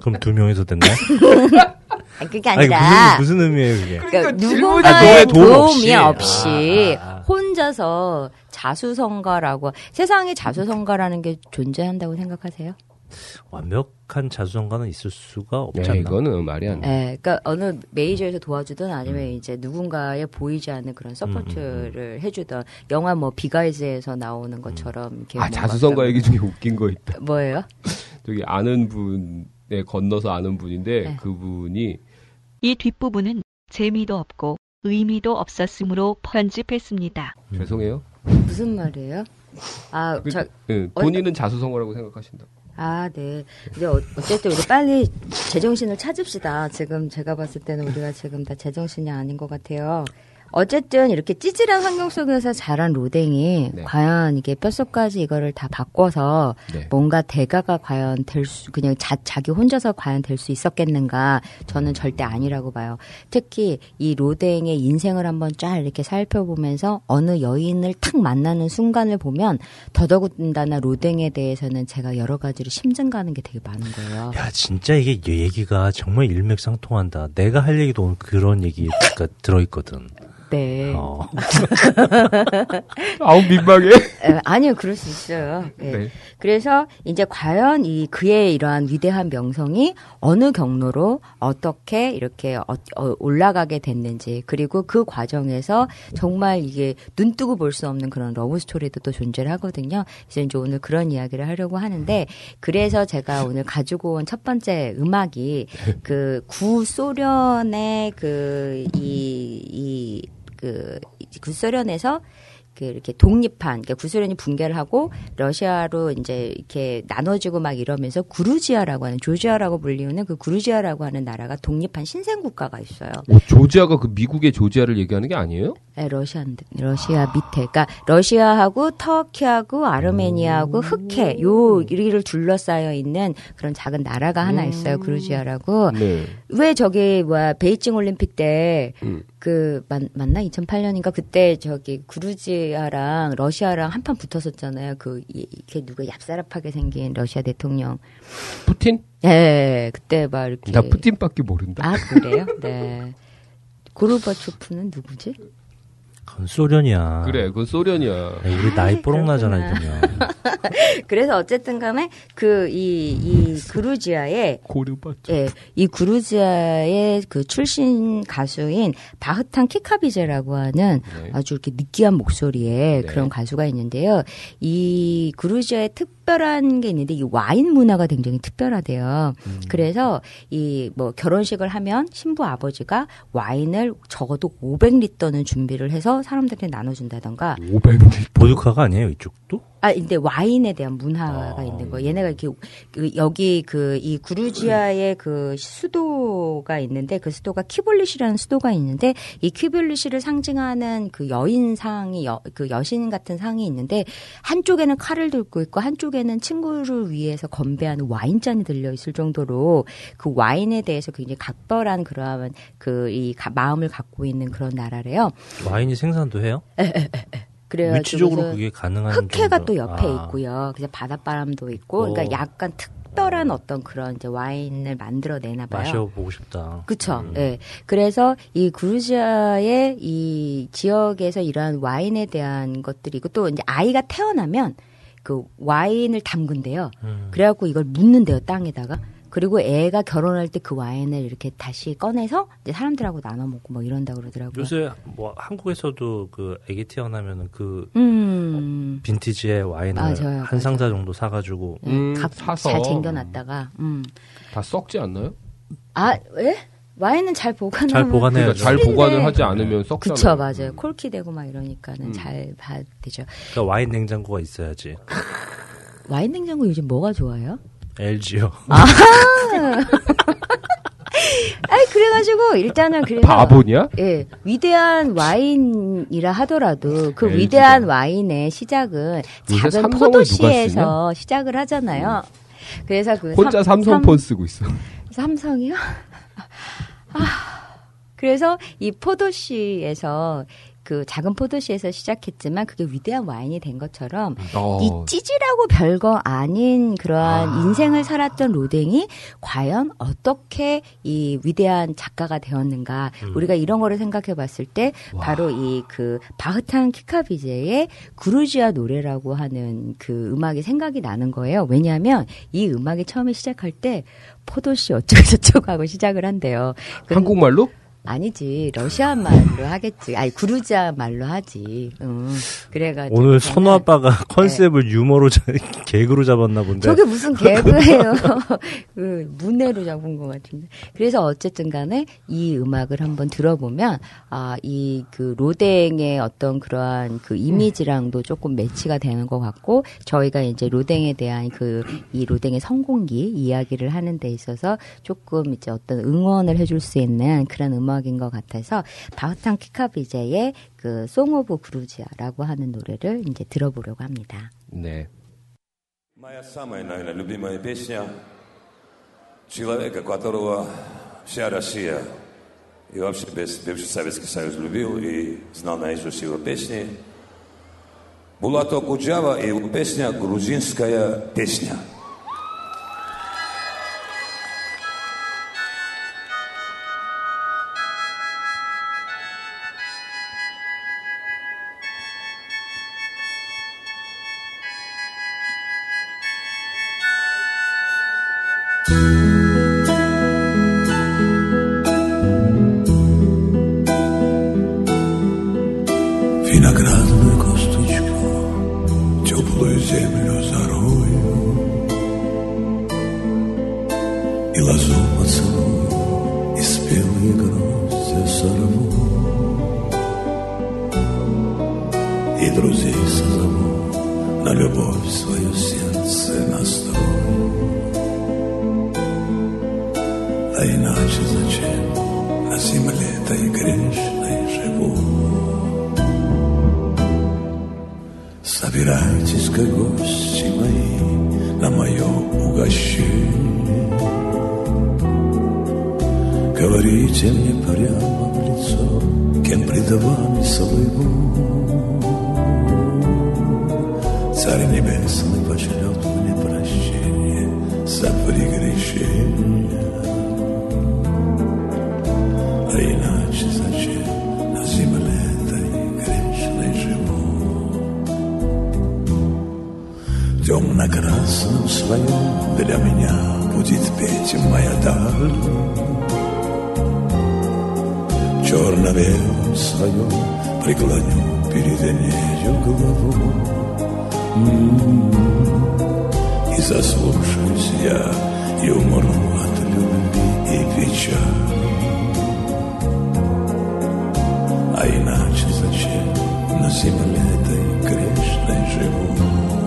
그럼 두 명이서 됐나요? 아니, 그게 아니 아니라 무슨 무슨 의미예요 그게? 그러니까 질문이 누군가의 아, 도움 도움이 없이. 없이, 아, 아. 혼자서 자수성가라고 세상에 자수성가라는 게 존재한다고 생각하세요? 완벽한 자수성가는 있을 수가 없지 네? 이거는 말이 안 돼. 예, 그러니까 어느 메이저에서 도와주든 아니면 음. 이제 누군가의 보이지 않는 그런 support를 해주던 영화 뭐 Big Eyes에서 나오는 것처럼 이렇게 아, 자수성가 얘기 중에 웃긴 거 있다. 뭐예요? 저기 아는 분 에 건너서 아는 분인데 네. 그분이 이 뒷부분은 재미도 없고 의미도 없었으므로 편집했습니다. 음. 죄송해요. 무슨 말이에요? 아, 그- 저, 예, 본인은 자수성가라고 생각하신다. 아, 네. 근데 어, 어쨌든 우리 빨리 제정신을 찾읍시다. 지금 제가 봤을 때는 우리가 지금 다 제정신이 아닌 것 같아요. 어쨌든 이렇게 찌질한 환경 속에서 자란 로댕이 네. 과연 이게 뼛속까지 이거를 다 바꿔서 네. 뭔가 대가가 과연 될 수, 그냥 자, 자기 혼자서 과연 될 수 있었겠는가? 저는 절대 아니라고 봐요. 특히 이 로댕의 인생을 한번 쫙 이렇게 살펴보면서 어느 여인을 탁 만나는 순간을 보면 더더군다나 로댕에 대해서는 제가 여러 가지로 심증 가는 게 되게 많은 거예요. 야 진짜 이게 얘기가 정말 일맥상통한다. 내가 할 얘기도 그런 얘기가 들어있거든. 네. 어. 아우 민망해. 에, 아니요, 그럴 수 있어요. 예. 네. 그래서 이제 과연 이 그의 이러한 위대한 명성이 어느 경로로 어떻게 이렇게 어- 어, 올라가게 됐는지 그리고 그 과정에서 정말 이게 눈 뜨고 볼 수 없는 그런 love story도 또 존재를 하거든요. 그래서 이제 오늘 그런 이야기를 하려고 하는데 그래서 제가 오늘 가지고 온 첫 번째 음악이 그 구소련의 그이이 그 구소련에서 그 이렇게 독립한 그러니까 구소련이 붕괴를 하고 러시아로 이제 이렇게 나눠지고 막 이러면서 그루지아라고 하는 조지아라고 불리우는 그 그루지아라고 하는 나라가 독립한 신생 국가가 있어요. 오, 조지아가 그 미국의 조지아를 얘기하는 게 아니에요? 네, 러시아 러시아 밑에 그러니까 러시아하고 터키하고 아르메니아하고 흑해 요 이를 둘러싸여 있는 그런 작은 나라가 하나 있어요. 구루지아라고. 네. 왜 저기 뭐야 베이징 올림픽 때 음. 그 맞나 2008년인가 그때 저기 구루지아랑 러시아랑 한판 붙었었잖아요. 그 이- 이렇게 누가 얍사랍하게 생긴 러시아 대통령. 푸틴? 예, 그때 막 이렇게 나 푸틴밖에 모른다. 아 그래요? 네. 고르바초프는 누구지? 그건 소련이야. 그래, 그건 소련이야. 야, 우리 나이 뽀록 나잖아 이러면. 그래서 어쨌든 간에 그 이 이 그루지아의 고르바초. 예, 이 그루지아의 그 출신 가수인 바흐탄 키카비제라고 하는 네. 아주 이렇게 느끼한 목소리의 네. 그런 가수가 있는데요. 이 그루지아의 특 별한 게 있는데 이 와인 문화가 굉장히 특별하대요. 음. 그래서 이 뭐 결혼식을 하면 신부 아버지가 와인을 적어도 500리터는 준비를 해서 사람들한테 나눠준다던가 500리. 보드카가 아니에요 이쪽도? 아, 근데 와인에 대한 문화가 아. 있는 거예요. 얘네가 이렇게 그 여기 그 이 구루지아의 그 수도가 있는데 그 수도가 키볼리시라는 수도가 있는데 이 키볼리시를 상징하는 그 여인 상이 여, 그 여신 같은 상이 있는데 한쪽에는 칼을 들고 있고 한쪽에는 친구를 위해서 건배하는 와인잔이 들려 있을 정도로 그 와인에 대해서 굉장히 각별한 그러한 그 이 마음을 갖고 있는 그런 나라래요. 와인이 생산도 해요? 그래가 지고서 위치적으로 그게 가능한 흑해가 정도- 또 옆에 아. 있고요. 그래서 바닷바람도 있고, 오. 그러니까 약간 특별한 어떤 그런 이제 와인을 만들어내나 봐요. 마셔보고 싶다. 그쵸. 음. 예. 그래서 이 그루지아의 이 지역에서 이러한 와인에 대한 것들이고 또 이제 아이가 태어나면 그 와인을 담근대요. 음. 그래갖고 이걸 묻는데요, 땅에다가. 그리고 애가 결혼할 때 그 와인을 이렇게 다시 꺼내서 이제 사람들하고 나눠 먹고 뭐 이런다 그러더라고요. 요새 뭐 한국에서도 그 아기 태어나면은 그 음. 빈티지의 와인을 맞아요, 한 상자 정도 사가지고 음, 각 사서. 잘 쟁겨놨다가, 음. 다 썩지 않나요? 아, 왜? 와인은 잘 보관하면 잘 보관해야죠. 그러니까 잘. 보관을 하지 않으면 썩잖아요. 그쵸, 맞아요. 콜키 되고 막 이러니까는 음. 잘 봐야 되죠. 그러니까 와인 냉장고가 있어야지. 와인 냉장고 요즘 뭐가 좋아요? LG요. 아이, 그래가지고, 일단은 그래서. 바보냐? 예, 위대한 와인이라 하더라도 그 LG 가. 위대한 와인의 시작은 작은 포도시에서 시작을 하잖아요. 그래서 그 혼자 삼- 삼성폰 쓰고 있어. 삼성이요? 아, 그래서 이 포도씨에서 그 작은 포도시에서 시작했지만 그게 위대한 와인이 된 것처럼 어. 이 찌질하고 별거 아닌 그러한 아. 인생을 살았던 로댕이 과연 어떻게 이 위대한 작가가 되었는가 우리가 이런 거를 생각해 봤을 때 와. 바로 이 그 바흐탄 키카비제의 구루지아 노래라고 하는 그 음악이 생각이 나는 거예요. 왜냐하면 이 음악이 처음에 시작할 때 포도씨 어쩌고저쩌고 하고 시작을 한대요. 그- 한국말로? 아니지 러시아 말로 하겠지. 아니 구루지아 말로 하지. 응. 그래가지고 오늘 선우 아빠가 컨셉을 유머로 자- 개그로 잡았나 본데. 저게 무슨 개그예요? 그 문해로 잡은 것 같은데. 그래서 어쨌든 간에 이 음악을 한번 들어보면, 아, 이 그 로댕의 어떤 그러한 그 이미지랑도 조금 매치가 되는 것 같고, 저희가 이제 로댕에 대한 그 이 로댕의 성공기 이야기를 하는 데 있어서 조금 이제 어떤 응원을 해줄 수 있는 그런 음악 인 것 같아서, 바흐탄 키카비제의 그 송 오브 그루지아라고 하는 노래를 이제 들어보려고 합니다. 네. Моя самая, наверное, любимая песня человека, которого вся Россия и вообще весь бывший Советский Союз любил и знал наизусть его песни. Булато Куджава и его песня «Грузинская песня». Даль. Черно-белом своем преклоню перед нею голову. М, И заслушаюсь я и умру от любви и печали. А иначе зачем на земле этой грешной живу?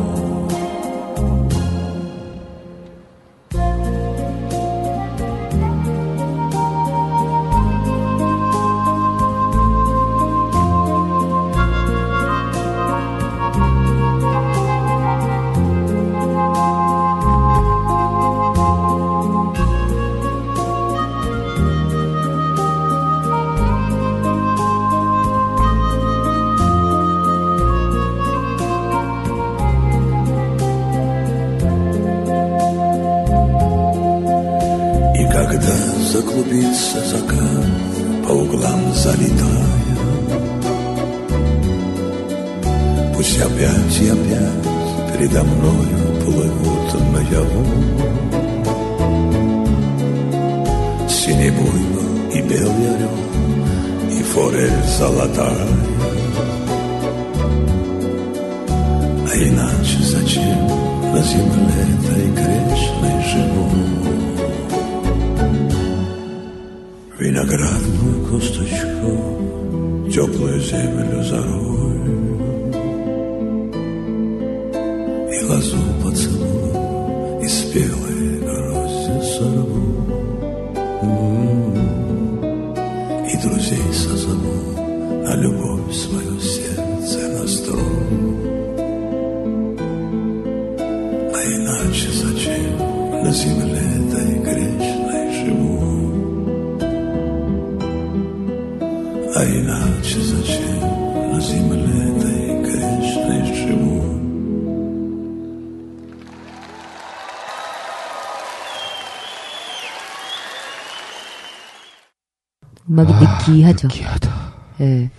하죠. 기하다. 예.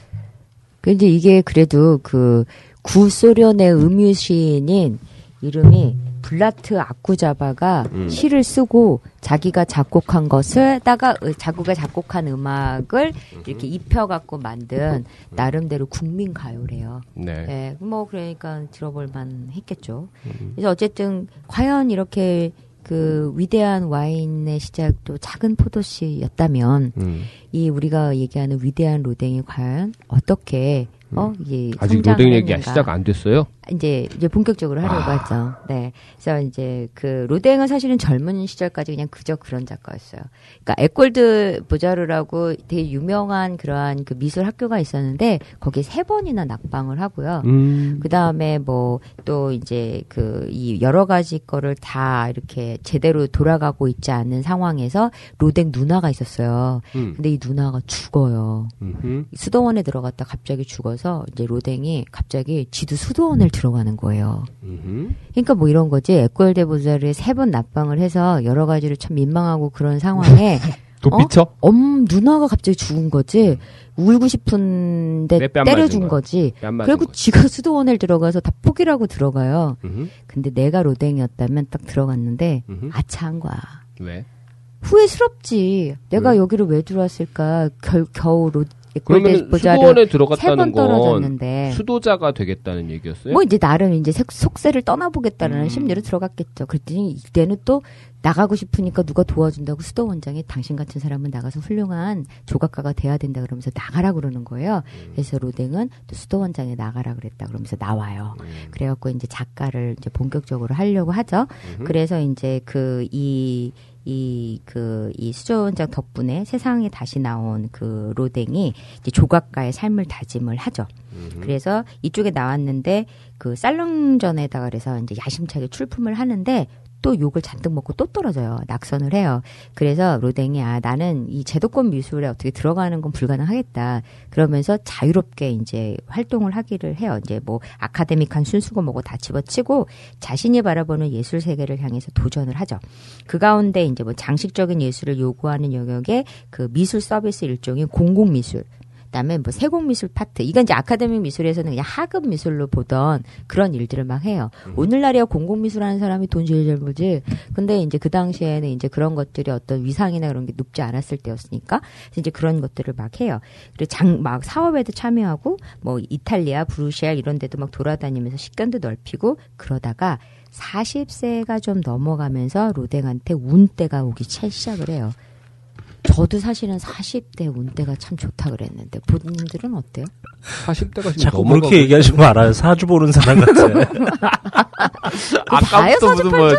그 이제 이게 그래도 그 구소련의 음유 시인인 이름이 블라트 아쿠자바가 음. 시를 쓰고 자기가 작곡한 것을다가 자기가 작곡한 음악을 이렇게 입혀갖고 만든 나름대로 국민 가요래요. 네. 예, 뭐 그러니까 들어볼 만 했겠죠. 음. 그래서 어쨌든 과연 이렇게 그 위대한 와인의 시작도 작은 포도씨였다면 음. 이 우리가 얘기하는 위대한 로댕이 과연 어떻게 어 이게 음. 아직 성장을 로댕 얘기. 시작 안 됐어요? 이제 이제 본격적으로 하려고 아. 하죠. 네. 그래서 이제 그 로댕은 사실은 젊은 시절까지 그냥 그저 그런 작가였어요. 그러니까 에콜드 보자르라고 되게 유명한 그러한 그 미술 학교가 있었는데 거기에 세 번이나 낙방을 하고요. 음. 그 다음에 뭐 또 이제 그 이 여러 가지 거를 다 이렇게 제대로 돌아가고 있지 않은 상황에서 로댕 누나가 있었어요. 음. 근데 이 누나가 죽어요. 음흠. 수도원에 들어갔다 갑자기 죽어서 이제 로댕이 갑자기 지도 수도원을 들어가는 거예요. 음흠. 그러니까 뭐 이런 거지. 에콜 데보자를 세 번 납방을 해서 여러 가지로 참 민망하고 그런 상황에 도피쳐? 엄 누나가 갑자기 죽은 거지. 울고 싶은데 때려준. 거지. 그리고 거지. 지가 수도원을 들어가서 다 포기라고 들어가요. 음흠. 근데 내가 로댕이었다면 딱 들어갔는데 음흠. 아차한 거야. 왜? 후회스럽지. 내가 왜? 여기를 왜 들어왔을까? 결, 겨우 로, 그러면 수도원에 세 들어갔다는 번 건. 수도자가 되겠다는 얘기였어요? 뭐 이제 나름 이제 색- 속세를 떠나보겠다는 음. 심리로 들어갔겠죠. 그랬더니 이때는 또 나가고 싶으니까 누가 도와준다고 수도 원장이 당신 같은 사람은 나가서 훌륭한 조각가가 돼야 된다 그러면서 나가라 그러는 거예요. 음. 그래서 로댕은 또 수도 원장에 나가라 그랬다 그러면서 나와요. 음. 그래갖고 이제 작가를 이제 본격적으로 하려고 하죠. 음흠. 그래서 이제 그이 이 그 이 수조원장 덕분에 세상에 다시 나온 그 로댕이 이제 조각가의 삶을 다짐을 하죠. 음흠. 그래서 이쪽에 나왔는데 그 쌀렁전에다가 그래서 이제 야심차게 출품을 하는데 또 욕을 잔뜩 먹고 또 떨어져요. 낙선을 해요. 그래서 로댕이 아 나는 이 제도권 미술에 어떻게 들어가는 건 불가능하겠다. 그러면서 자유롭게 이제 활동을 하기를 해요. 이제 뭐 아카데믹한 순수고 뭐고 다 집어치고 자신이 바라보는 예술 세계를 향해서 도전을 하죠. 그 가운데 이제 뭐 장식적인 예술을 요구하는 영역의 그 미술 서비스 일종인 공공 미술 그다음에 뭐 세공 미술 파트 이건 이제 아카데미 미술에서는 그냥 하급 미술로 보던 그런 일들을 막 해요. 오늘날이야 공공 미술하는 사람이 돈 제일 잘 벌지. 근데 이제 그 당시에는 이제 그런 것들이 어떤 위상이나 그런 게 높지 않았을 때였으니까 이제 그런 것들을 막 해요. 그리고 장 막 사업에도 참여하고 뭐 이탈리아, 브루셀 이런 데도 막 돌아다니면서 식견도 넓히고 그러다가 40세가 좀 넘어가면서 로댕한테 운 때가 오기 차 시작을 해요. 저도 사실은 40대 운때가 참 좋다 그랬는데 본인들은 어때요? 40대가 지금 자꾸 넘어가고 그렇게 얘기하지 말아요. 사주 보는 사람 같아. 다예요, 아까부터 무슨 뭐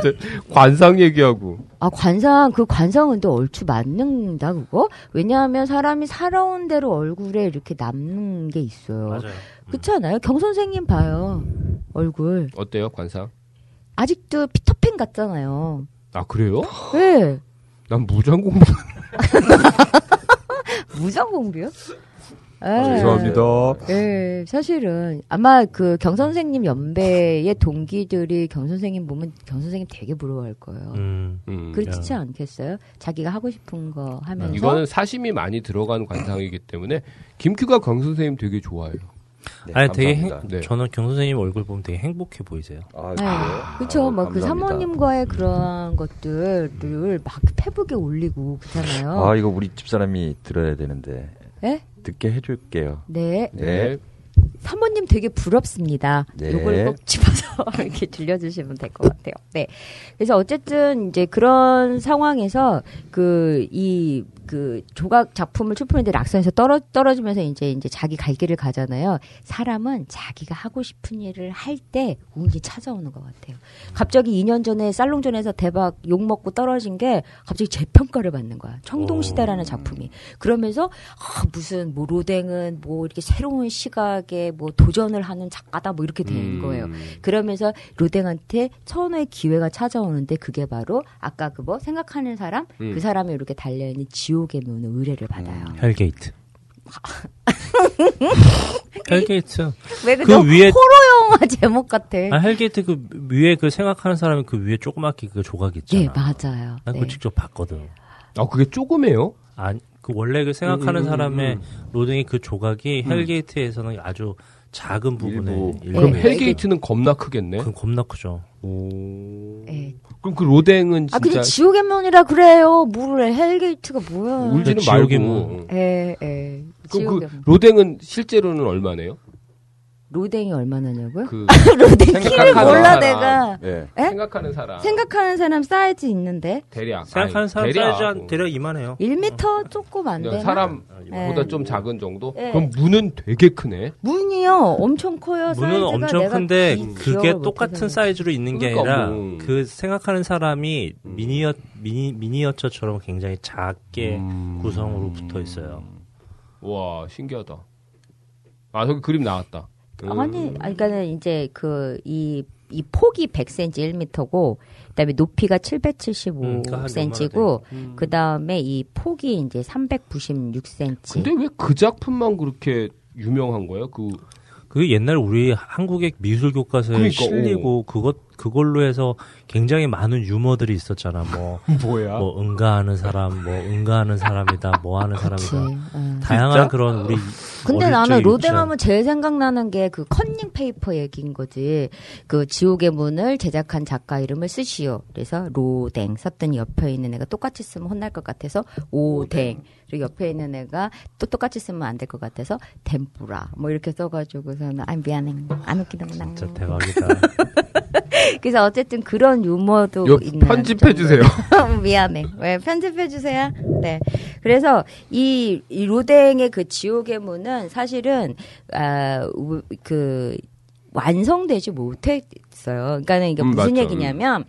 관상 얘기하고 아 관상 그 관상은 또 얼추 맞는다 그거? 왜냐하면 사람이 살아온 대로 얼굴에 이렇게 남는 게 있어요. 맞아요. 그렇잖아요. 경 선생님 봐요 얼굴 어때요 관상? 아직도 피터팬 같잖아요. 아 그래요? 왜난 무장 공부 무장 공부요? 아, 죄송합니다. 예, 사실은 아마 그 경 선생님 연배의 동기들이 경 선생님 보면 경 선생님 되게 부러워할 거예요. 음. 음. 그렇지 않겠어요? 자기가 하고 싶은 거 하면서 이거는 사심이 많이 들어간 관상이기 때문에 김큐가 강 선생님 되게 좋아해요. 네, 아니 되게 감사합니다. 네. 행, 저는 경 선생님 얼굴 보면 되게 행복해 보이세요. 아, 네. 그래요? 그렇죠. 아유, 막그 감사합니다. 사모님과의 그런 것들을 막 페북에 올리고 그렇잖아요. 아, 이거 우리 집 사람이 들어야 되는데. 네? 듣게 해줄게요. 네. 네. 사모님 되게 부럽습니다. 네. 요걸 꼭 집어서 이렇게 들려주시면 될 것 같아요. 네. 그래서 어쨌든 이제 그런 상황에서 그 이 그 조각 작품을 출품했는데 낙선에서 떨어 떨어지면서 이제 이제 자기 갈 길을 가잖아요. 사람은 자기가 하고 싶은 일을 할 때 운이 찾아오는 것 같아요. 갑자기 2년 전에 살롱전에서 대박 욕 먹고 떨어진 게 갑자기 재평가를 받는 거야. 청동시대라는 작품이. 그러면서 아, 무슨 뭐 로댕은 뭐 이렇게 새로운 시각에 뭐 도전을 하는 작가다 뭐 이렇게 된 음. 거예요. 그러면서 로댕한테 절호의 기회가 찾아오는데 그게 바로 아까 그 뭐 생각하는 사람 음. 그 사람이 이렇게 달려 있는 지옥 의 문을 의뢰를 받아요. Hell gate. Hell gate. 왜그그 위에- 호러 영화 제목 같아. 아, Hell gate 그 위에 그 생각하는 사람이 그 위에 조그맣게 그 조각 있잖아. 예, 맞아요. 난 네. 그거 직접 봤거든. 아 그게 조금해요? 아니, 그 원래 그 생각하는 음, 음, 사람의 음. 로댕의 그 조각이 hell gate에서는 아주 작은 부분에 일부. 일부. 그럼 네. 헬게이트는 겁나 크겠네. 그건 겁나 크죠. 오. 예. 그럼 그 로댕은 아, 진짜 그냥 지옥의 문이라 그래요. 물을 헬게이트가 뭐야. 울지는 지옥의 말고. 문. 예, 예. 그럼 그 문. 로댕은 실제로는 얼마네요? 로댕이 얼마나냐고요? 그 로댕 키를 몰라 사람. 내가. 예. 에? 생각하는 사람 생각하는 사람 사이즈 있는데 대략 생각하는 아니, 사람 대략. 사이즈 한 대략 이만해요. 1m 조금 안 되나? 사람보다 네. 좀 작은 정도? 네. 그럼 문은 되게 크네. 문이요 엄청 커요. 문은 사이즈가 엄청 큰데 기- 그게 똑같은. 사이즈로 있는 게 그러니까 아니라 뭐. 그 생각하는 사람이 음. 미니어 미니 미니어처처럼 굉장히 작게 음. 구성으로 붙어 있어요. 와 신기하다. 아 저기 그림 나왔다. 음. 아니, 그러니까는 이제 그 이 이 폭이 100cm 1m고 그다음에 높이가 음, 그거 한 785cm고 음. 그다음에 이 폭이 이제 396cm. 근데 왜 그 작품만 그렇게 유명한 거예요? 그 그게 옛날 우리 한국의 미술 교과서에 그러니까, 실리고 그것 그걸로 해서 굉장히 많은 유머들이 있었잖아. 뭐, 뭐야? 뭐 응가하는 사람, 뭐 응가하는 사람이다, 뭐 하는. 사람이다. 응. 다양한 진짜? 그런 우리 근데 나는 로댕하면 제일 생각나는 게 그 컨닝 페이퍼 얘기인 거지. 그 지옥의 문을 제작한 작가 이름을 쓰시오. 그래서 로댕 썼더니 옆에 있는 애가 똑같이 쓰면 혼날 것 같아서 오댕. 그리고 옆에 있는 애가 또 똑같이 쓰면 안 될 것 같아서 템뿌라. 뭐 이렇게 써가지고서는 아 미안해. 안 웃기는구나. 진짜 대박이다. 그래서 어쨌든 그런 유머도. 편집해 주세요. 미안해. 왜 편집해 주세요. 네. 그래서 이, 이 로댕의 그 지옥의 문은 사실은 아그 완성되지 못했어요. 그러니까는 이게 음, 무슨 맞죠. 얘기냐면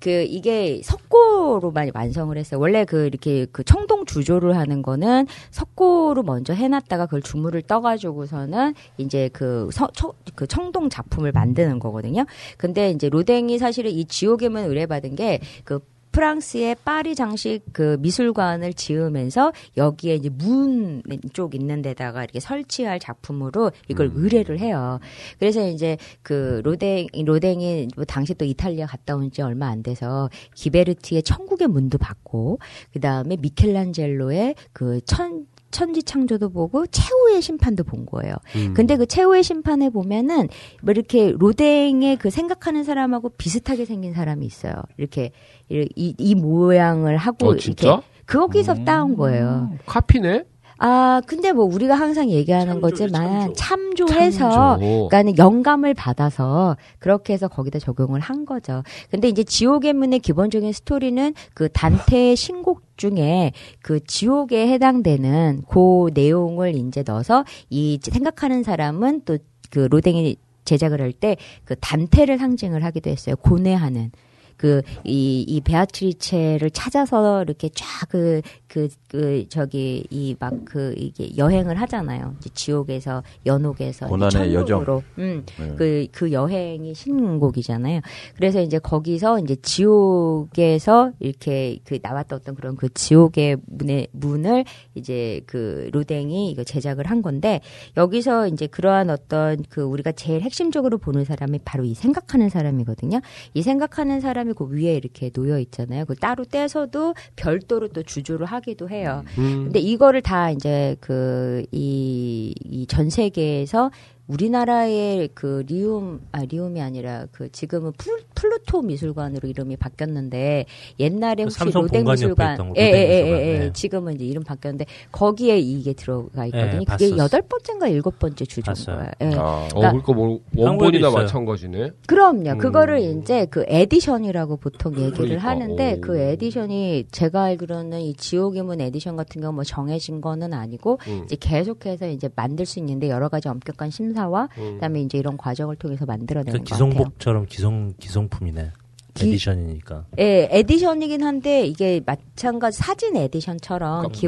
그 이게 석고로만 완성을 했어요. 원래 그 이렇게 그 청동 주조를 하는 거는 석고로 먼저 해놨다가 그걸 주물을 떠가지고서는 이제 그, 서, 처- 그 청동 작품을 만드는 거거든요. 근데 이제 로댕이 사실은 이 지옥의 문 의뢰받은 게 그 프랑스의 파리 장식 그 미술관을 지으면서 여기에 이제 문 쪽 있는 데다가 이렇게 설치할 작품으로 이걸 의뢰를 해요. 그래서 이제 그 로댕 로댕이 뭐 당시 또 이탈리아 갔다 온 지 얼마 안 돼서 기베르티의 천국의 문도 봤고 그 다음에 미켈란젤로의 그 천 천지 창조도 보고 최후의 심판도 본 거예요. 음. 근데 그 최후의 심판에 보면은 뭐 이렇게 로댕의 그 생각하는 사람하고 비슷하게 생긴 사람이 있어요. 이렇게 이, 이 모양을 하고 어? 이렇게 거기서 따온 거예요. 카피네? 아 근데 뭐 우리가 항상 얘기하는 참조죠, 거지만 참조. 참조 해서 참조. 그러니까는 영감을 받아서 그렇게 해서 거기다 적용을 한 거죠. 근데 이제 지옥의 문의 기본적인 스토리는 그 단테의 신곡 중에 그 지옥에 해당되는 그 내용을 이제 넣어서 이 생각하는 사람은 또 그 로댕이 제작을 할 때 그 단테를 상징을 하기도 했어요. 고뇌하는. 그, 이, 이 베아트리체를 찾아서 이렇게 쫙 그, 그, 그, 저기, 이 막 그, 이게 여행을 하잖아요. 이제 지옥에서, 연옥에서. 고난의 여정. 음, 네. 그, 그 여행이 신곡이잖아요. 그래서 이제 거기서 이제 지옥에서 이렇게 그 나왔던 어떤 그런 그 지옥의 문의, 문을 이제 그 로댕이 이거 제작을 한 건데 여기서 이제 그러한 어떤 그 우리가 제일 핵심적으로 보는 사람이 바로 이 생각하는 사람이거든요. 이 생각하는 사람이 그 위에 이렇게 놓여 있잖아요. 그 따로 떼서도 별도로 또 주조를 하기 도 해요. 음. 근데 이거를 다 이제 그 이 이 전 세계에서 우리나라의 그 리움 아 리움이 아니라 그 지금은 플, 플라토 미술관으로 이름이 바뀌었는데 옛날에 그 혹시 삼성 로댕 미술관 거, 예, 예, 예, 미술관. 예, 네. 지금은 이제 이름 바뀌었는데 거기에 이게 들어가 있거든요. 예, 그게. 여덟 번째인가 일곱 번째 봤어요. 거예요. 예. 아, 어, 그러니까- 그러니까 뭐 원본이나. 마찬가지네. 그럼요. 음. 그거를 이제 그 edition이라고 보통 얘기를 그러니까, 하는데 오. 그 edition이 제가 알기로는 이 지옥의 문 에디션 같은 경우 뭐 정해진 거는 아니고 음. 이제 계속해서 이제 만들 수 있는데 여러 가지 엄격한 심사 와 음. 그다음에 이제 이런 과정을 통해서 만들어내는 그. 기성복처럼 기성 기성품이네. 기- edition이니까. 예, edition이긴 한데 이게 마찬가지 사진 edition처럼 그러니까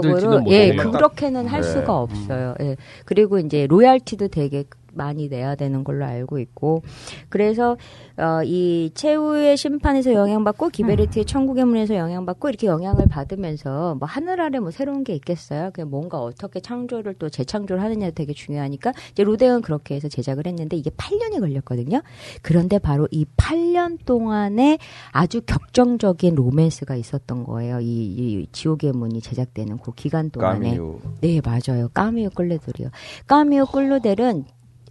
기본적으로. 예, 그렇게는 할 네. 수가 없어요. 예. 그리고 이제 로얄티도 되게 많이 내야 되는 걸로 알고 있고 그래서 어, 이 최후의 심판에서 영향받고 기베르티의 천국의 문에서 영향받고 이렇게 영향을 받으면서 뭐 하늘 아래 뭐 새로운 게 있겠어요. 그냥 뭔가 어떻게 창조를 또 재창조를 하느냐 되게 중요하니까 이제 로댕은 그렇게 해서 제작을 했는데 이게 8년이 걸렸거든요. 그런데 바로 이 8년 동안에 아주 격정적인 로맨스가 있었던 거예요. 이, 이 지옥의 문이 제작되는 그 기간 동안에. 까미유. 네, 맞아요. 까미오 끌레들이요. 까미오 끌로델은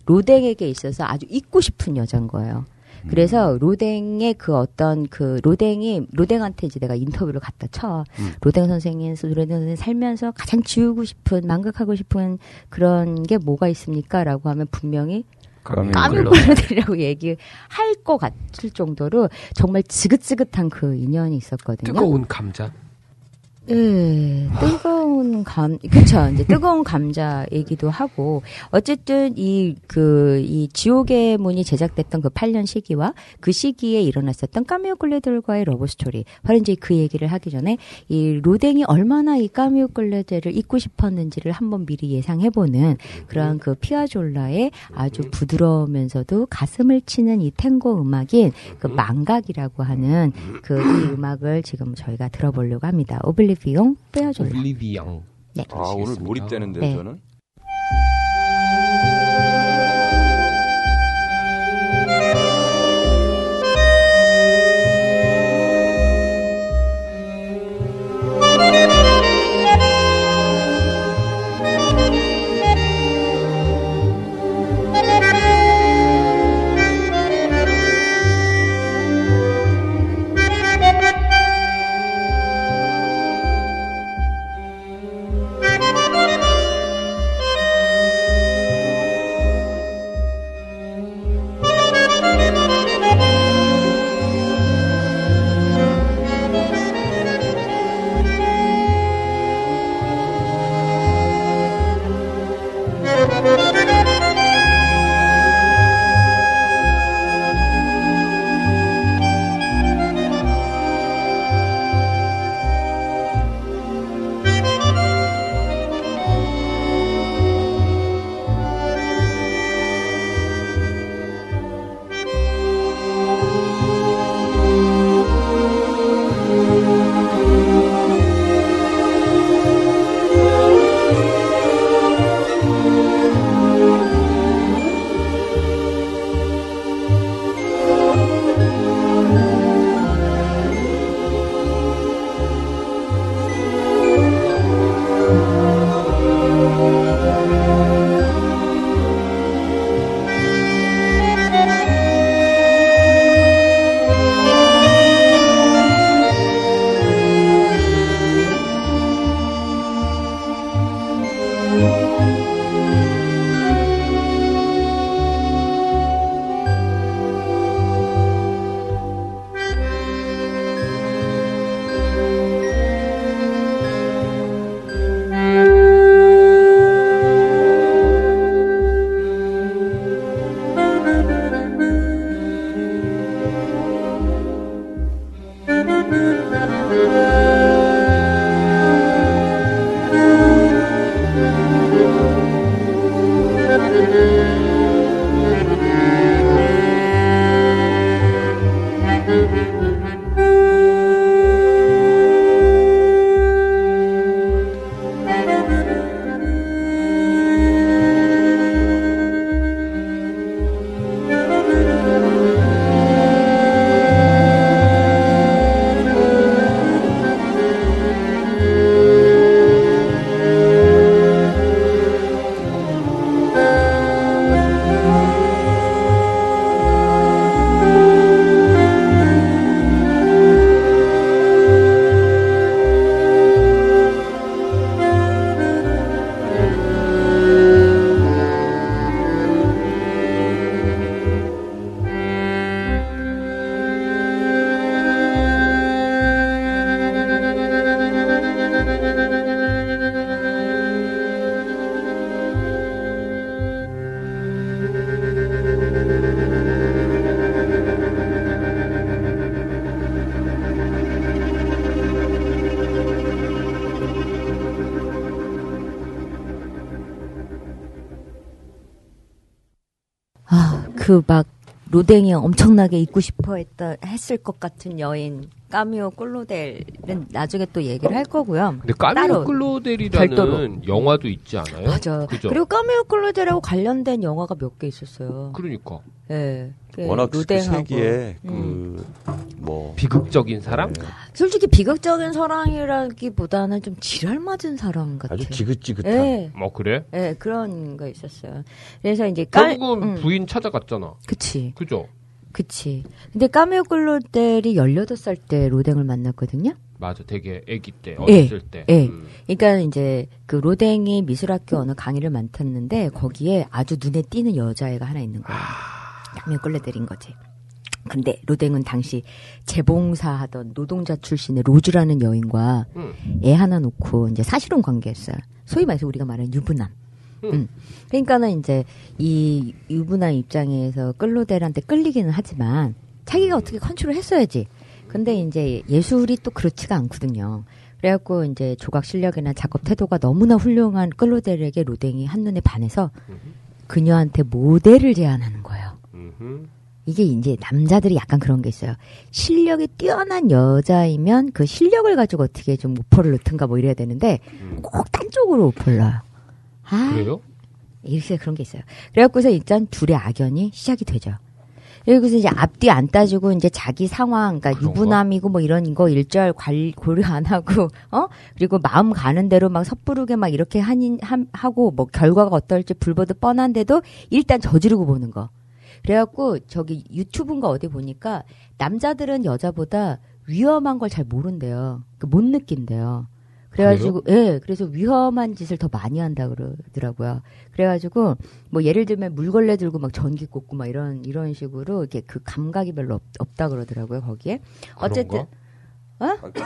로댕에게 있어서 아주 잊고 싶은 여자인 거예요. 그래서 로댕의 그 어떤 그 로댕이 로댕한테 이제 내가 인터뷰를 갖다 쳐. 로댕 선생님, 로댕 선생님 살면서 가장 지우고 싶은 만극하고 싶은 그런 게 뭐가 있습니까?라고 하면 분명히 끌로델이라고 얘기할 것 같을 정도로 정말 지긋지긋한 그 인연이 있었거든요. 뜨거운 감자. 예, 뜨거운 감, 그쵸. 이제 뜨거운 감자 얘기도 하고, 어쨌든 이, 그, 이 지옥의 문이 제작됐던 그 8년 시기와 그 시기에 일어났었던 까미오 끌레들과의 러브스토리. 바로 이제 그 얘기를 하기 전에 이 로댕이 얼마나 이 까미오 끌레들을 잊고 싶었는지를 한번 미리 예상해보는 그러한 그 피아졸라의 아주 부드러우면서도 가슴을 치는 이 탱고 음악인 그 망각이라고 하는 그 이 음악을 지금 저희가 들어보려고 합니다. 오블리 비용 피아졸라. 올리비앙. 네. 아 오늘 몰입되는데요 네. 저는. 아, 그 막 로댕이 엄청나게 입고 싶어 했던 했을 것 같은 여인 까미오 꿀로델은 나중에 또 얘기를 할 거고요. 근데 까미오 따로. 클로델이라는 별도로. 영화도 있지 않아요? 맞아. 그죠? 그리고 까미오 꿀로델하고 관련된 영화가 몇 개 있었어요. 그러니까 예. 그 워낙 그. 세기에 음. 그뭐 비극적인 사람? 솔직히 비극적인 사랑이라기보다는 좀 지랄 맞은 사랑 같아요. 아주 지긋지긋한 예. 뭐 그래? 예, 그런 거 있었어요. 그래서 이제 깔, 결국은 음, 부인 찾아갔잖아. 그치, 그죠? 그치. 근데 까메오 글로델이 18살 때 로댕을 만났거든요? 맞아. 되게 아기 때, 예, 어렸을 때. 예. 음. 그러니까 이제 그 로댕이 미술학교 어느 강의를 맡았는데 거기에 아주 눈에 띄는 여자애가 하나 있는 거예요. 까 메오 글로델인 거지. 근데 로댕은 당시 재봉사 하던 노동자 출신의 로즈라는 여인과 음. 애 하나 놓고 이제 사실혼 관계였어요. 소위 말해서 우리가 말하는 유부남. 음. 그러니까는 이제 이 유부남 입장에서 끌로델한테 끌리기는 하지만 자기가 어떻게 컨트롤 했어야지. 근데 이제 예술이 또 그렇지가 않거든요. 그래갖고 이제 조각 실력이나 작업 태도가 너무나 훌륭한 끌로델에게 로댕이 한눈에 반해서 그녀한테 모델을 제안하는 거예요. 이게 이제 남자들이 약간 그런 게 있어요. 실력이 뛰어난 여자이면 그 실력을 가지고 어떻게 좀 오퍼를 넣든가 뭐 이래야 되는데 음. 꼭 딴 쪽으로 오퍼를 넣어요. 아, 그래요? 이렇게 그런 게 있어요. 그래갖고서 일단 둘의 악연이 시작이 되죠. 여기서 이제 앞뒤 안 따지고 이제 자기 상황, 그러니까 유부남이고 뭐 이런 거 일절 관 고려 안 하고, 어? 그리고 마음 가는 대로 막 섣부르게 막 이렇게 하니, 함, 하고 뭐 결과가 어떨지 불보듯 뻔한데도 일단 저지르고 보는 거. 그래갖고 저기 유튜브인가 어디 보니까 남자들은 여자보다 위험한 걸 잘 모른대요. 그못 느낀대요. 그래가지고, 예, 그래서 위험한 짓을 더 많이 한다 그러더라고요. 그래가지고, 뭐, 예를 들면 물걸레 들고 막 전기 꽂고 막 이런, 이런 식으로 이렇게 그 감각이 별로 없, 없다 그러더라고요, 거기에. 어쨌든, 그런가? 아, 그렇죠.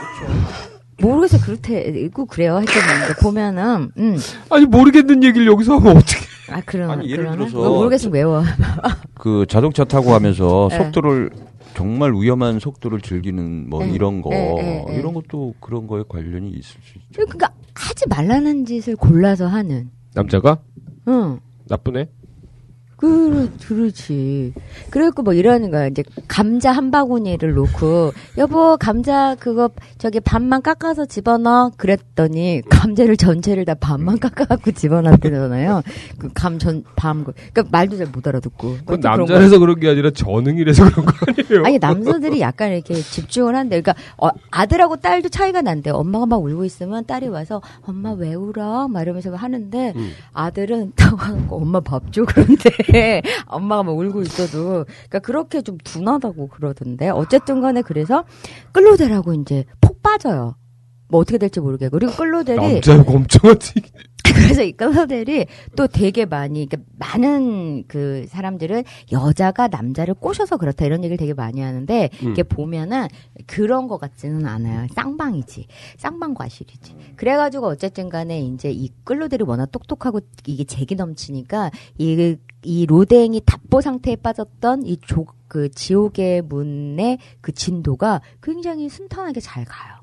모르겠어요. 그렇대고 그래요. 하여튼, 보면은, 음. 아니 모르겠는 얘기를 여기서 하면 어떻게? 아, 그런, 아니, 예를 그러나? 들어서 모르겠으면 외워. 그 자동차 타고 하면서 예. 속도를 정말 위험한 속도를 즐기는 뭐 예, 이런 거 예, 예, 예. 이런 것도 그런 거에 관련이 있을 수 있죠. 그러니까, 하지 말라는 짓을 골라서 하는, 남자가 응. 나쁘네. 그, 그렇지. 그래갖고 뭐 이러는 거야. 이제 감자 한 바구니를 놓고, 여보, 감자 그거 저기 반만 깎아서 집어넣어. 그랬더니, 감자를 전체를 다 반만 깎아갖고 집어넣었대잖아요. 그 감 전, 밤, 그, 그니까 말도 잘 못 알아듣고. 그건 또 그런 거. 남자라서 그런 게 아니라 전응이라서 그런 거 아니에요? 아니 남자들이 약간 이렇게 집중을 한대. 그러니까 어, 아들하고 딸도 차이가 난대. 엄마가 막 울고 있으면 딸이 와서 엄마 왜 울어? 막 이러면서 하는데 음. 아들은 딱 와갖고 엄마 밥 줘 그런데 엄마가 막 울고 있어도 그러니까 그렇게 좀 둔하다고 그러던데. 어쨌든 간에 그래서 끌로델하고 이제 폭 빠져요. 뭐 어떻게 될지 모르겠고 그리고 끌로델이 남자고 엄청하지. 그래서 이 끌로델이 또 되게 많이, 그러니까 많은 그 사람들은 여자가 남자를 꼬셔서 그렇다 이런 얘기를 되게 많이 하는데 음. 이게 보면은 그런 것 같지는 않아요. 쌍방이지. 쌍방 과실이지. 그래가지고 어쨌든 간에 이제 이 끌로델이 워낙 똑똑하고 이게 재기 넘치니까 이, 이 로댕이 답보 상태에 빠졌던 이 조, 그 지옥의 문의 그 진도가 굉장히 순탄하게 잘 가요.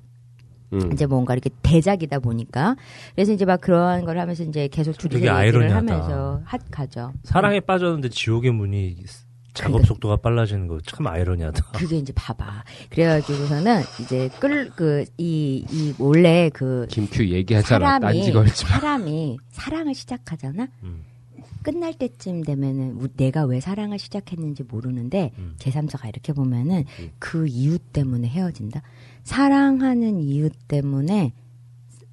음. 이제 뭔가 이렇게 대작이다 보니까 그래서 이제 막 그러한 걸 하면서 이제 계속 둘이서 되게 얘기를 아이러니하다. 하면서 하, 가죠. 사랑에 빠졌는데 지옥의 문이 작업 근데- 속도가 빨라지는 거 참 아이러니하다. 그게 이제 봐봐. 그래가지고서는 이제 끌 그 이 이 원래 그 김큐 얘기하잖아. 사람이 딴지 걸지 마. 사람이 사랑을 시작하잖아. 음. 끝날 때쯤 되면은 우- 내가 왜 사랑을 시작했는지 모르는데 음. 제3자가 이렇게 보면은 음. 그 이유 때문에 헤어진다. 사랑하는 이유 때문에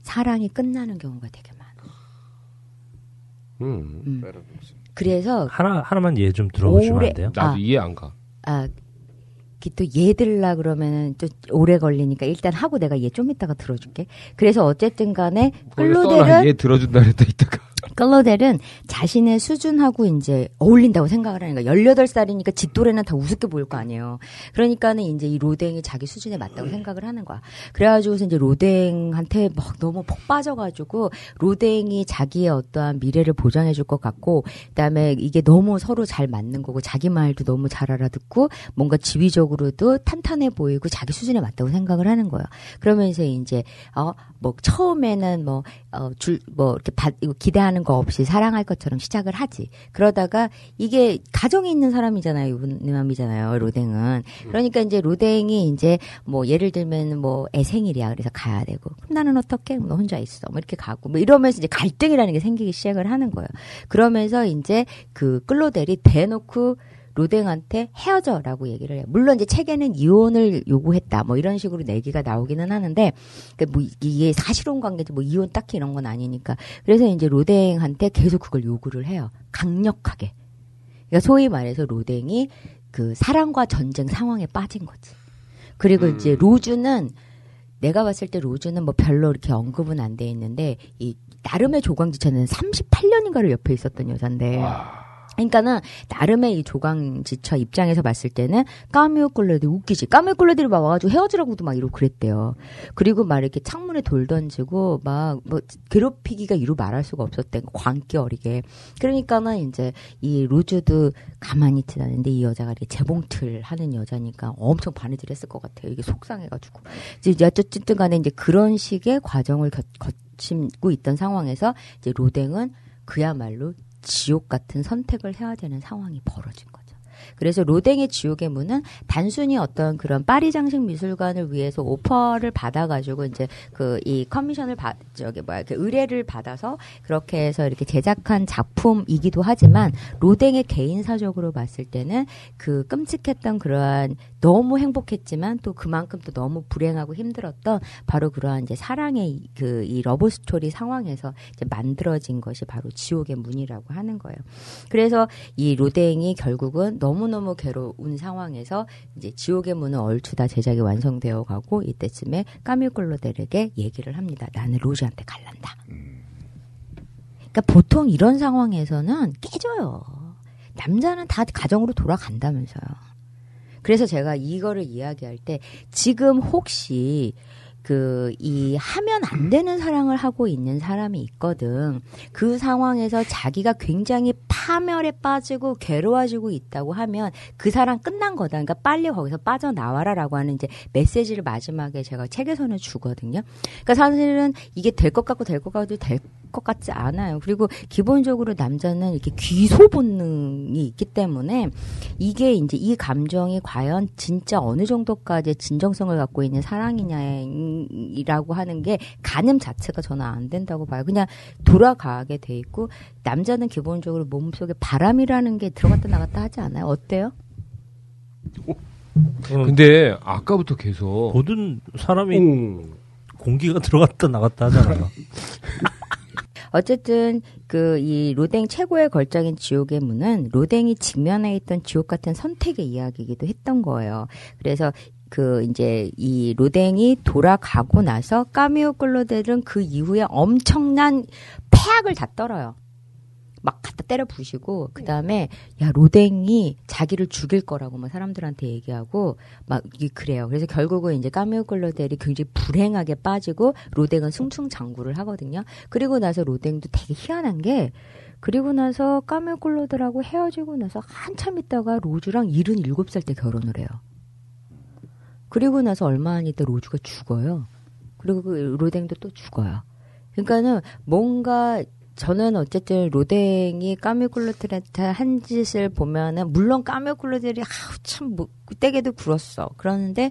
사랑이 끝나는 경우가 되게 많아. 음. 음. 그래서 하나 하나만 예좀 들어보시면 오래- 안 돼요? 나도 아. 이해 안 가. 아, 그또얘 들라 그러면은 또 오래 걸리니까 일단 하고 내가 얘 좀 이따가 들어줄게. 그래서 어쨌든 간에. 끌로델은 얘 들어준다 그랬다 이따가. 끌로델은 자신의 수준하고 이제 어울린다고 생각을 하니까 18살이니까 지 또래는 다 우습게 보일 거 아니에요. 그러니까는 이제 이 로댕이 자기 수준에 맞다고 생각을 하는 거야. 그래가지고서 이제 로댕한테 막 너무 폭 빠져가지고 로댕이 자기의 어떠한 미래를 보장해 줄 것 같고 그다음에 이게 너무 서로 잘 맞는 거고 자기 말도 너무 잘 알아듣고 뭔가 지위적으로도 탄탄해 보이고 자기 수준에 맞다고 생각을 하는 거예요. 그러면서 이제 어뭐 처음에는 뭐 어 줄 뭐 이렇게 받 기대하는 거 없이 사랑할 것처럼 시작을 하지. 그러다가 이게 가정에 있는 사람이잖아요. 유부남이잖아요. 로댕은. 그러니까 이제 로댕이 이제 뭐 예를 들면 뭐 애생일이야. 그래서 가야 되고. 그럼 나는 어떻게? 너 혼자 있어. 뭐 이렇게 가고. 뭐 이러면서 이제 갈등이라는 게 생기기 시작을 하는 거예요. 그러면서 이제 그 끌로델이 대놓고 로댕한테 헤어져라고 얘기를 해요. 물론 이제 책에는 이혼을 요구했다. 뭐 이런 식으로 내기가 나오기는 하는데 그뭐 이게 사실혼 관계지 뭐 이혼 딱히 이런 건 아니니까. 그래서 이제 로댕한테 계속 그걸 요구를 해요. 강력하게. 그러니까 소위 말해서 로댕이 그 사랑과 전쟁 상황에 빠진 거지. 그리고 이제 로주는 내가 봤을 때 로즈는 뭐 별로 이렇게 언급은 안 돼 있는데 이 나름의 조광지처는 38년인가를 옆에 있었던 여잔데. 그러니까는 나름의 이 조광지처 입장에서 봤을 때는 까미오 꿀레들이 웃기지. 까미오 꿀레들이 막 와가지고 헤어지라고도 막 이러고 그랬대요. 그리고 막 이렇게 창문에 돌 던지고 막 뭐 괴롭히기가 이루 말할 수가 없었대. 광기 어리게. 그러니까는 이제 이 로즈도 가만히 않은데 이 여자가 이렇게 재봉틀 하는 여자니까 엄청 바느질 했을 것 같아요. 이게 속상해가지고. 이제 어쨌든 간에 이제 그런 식의 과정을 겨, 거치고 있던 상황에서 이제 로댕은 그야말로 지옥 같은 선택을 해야 되는 상황이 벌어진 거죠. 그래서 로댕의 지옥의 문은 단순히 어떤 그런 파리 장식 미술관을 위해서 오퍼를 받아가지고 이제 그 이 커미션을 받 저기 뭐야 그 의뢰를 받아서 그렇게 해서 이렇게 제작한 작품이기도 하지만 로댕의 개인사적으로 봤을 때는 그 끔찍했던 그러한 너무 행복했지만 또 그만큼 또 너무 불행하고 힘들었던 바로 그러한 이제 사랑의 그 이 love story 상황에서 이제 만들어진 것이 바로 지옥의 문이라고 하는 거예요. 그래서 이 로댕이 결국은 너무 너무 괴로운 상황에서 이제 지옥의 문은 얼추 다 제작이 완성되어 가고 이때쯤에 까미유 클로델에게 얘기를 합니다. 나는 로즈한테 갈란다. 그러니까 보통 이런 상황에서는 깨져요. 남자는 다 가정으로 돌아간다면서요. 그래서 제가 이거를 이야기할 때 지금 혹시 그 이 하면 안 되는 사랑을 하고 있는 사람이 있거든. 그 상황에서 자기가 굉장히 파멸에 빠지고 괴로워지고 있다고 하면 그 사람 끝난 거다. 그러니까 빨리 거기서 빠져나와라라고 하는 이제 메시지를 마지막에 제가 책에서는 주거든요. 그러니까 사실은 이게 될 것 같고 될 것 같고 될 것 같지 않아요. 그리고 기본적으로 남자는 이렇게 귀소 본능이 있기 때문에 이게 이제 이 감정이 과연 진짜 어느 정도까지 진정성을 갖고 있는 사랑이냐라고 하는 게 가늠 자체가 저는 안 된다고 봐요. 그냥 돌아가게 돼 있고 남자는 기본적으로 몸속에 바람이라는 게 들어갔다 나갔다 하지 않아요? 어때요? 근데 아까부터 계속 모든 사람이 음, 공기가 들어갔다 나갔다 하잖아요. 어쨌든 그 이 로댕 최고의 걸작인 지옥의 문은 로댕이 직면해 있던 지옥 같은 선택의 이야기이기도 했던 거예요. 그래서 그 이제 이 로댕이 돌아가고 나서 까미오 클로델은 그 이후에 엄청난 폐악을 다 떨어요. 막 갖다 때려 부시고 그 다음에 야 로댕이 자기를 죽일 거라고 막 사람들한테 얘기하고 막 이게 그래요. 그래서 결국은 이제 까미오 클로델이 굉장히 불행하게 빠지고 로댕은 승승장구를 하거든요. 그리고 나서 로댕도 되게 희한한 게 그리고 나서 까미오 클로델하고 헤어지고 나서 한참 있다가 로즈랑 77살 때 결혼을 해요. 그리고 나서 얼마 안 있다 로즈가 죽어요. 그리고 그 로댕도 또 죽어요. 그러니까는 뭔가 저는 어쨌든 로댕이 까뮤클로트한테 한 짓을 보면은 물론 까뮤클로들이 아우 참 뭐, 떼게도 굴었어. 그러는데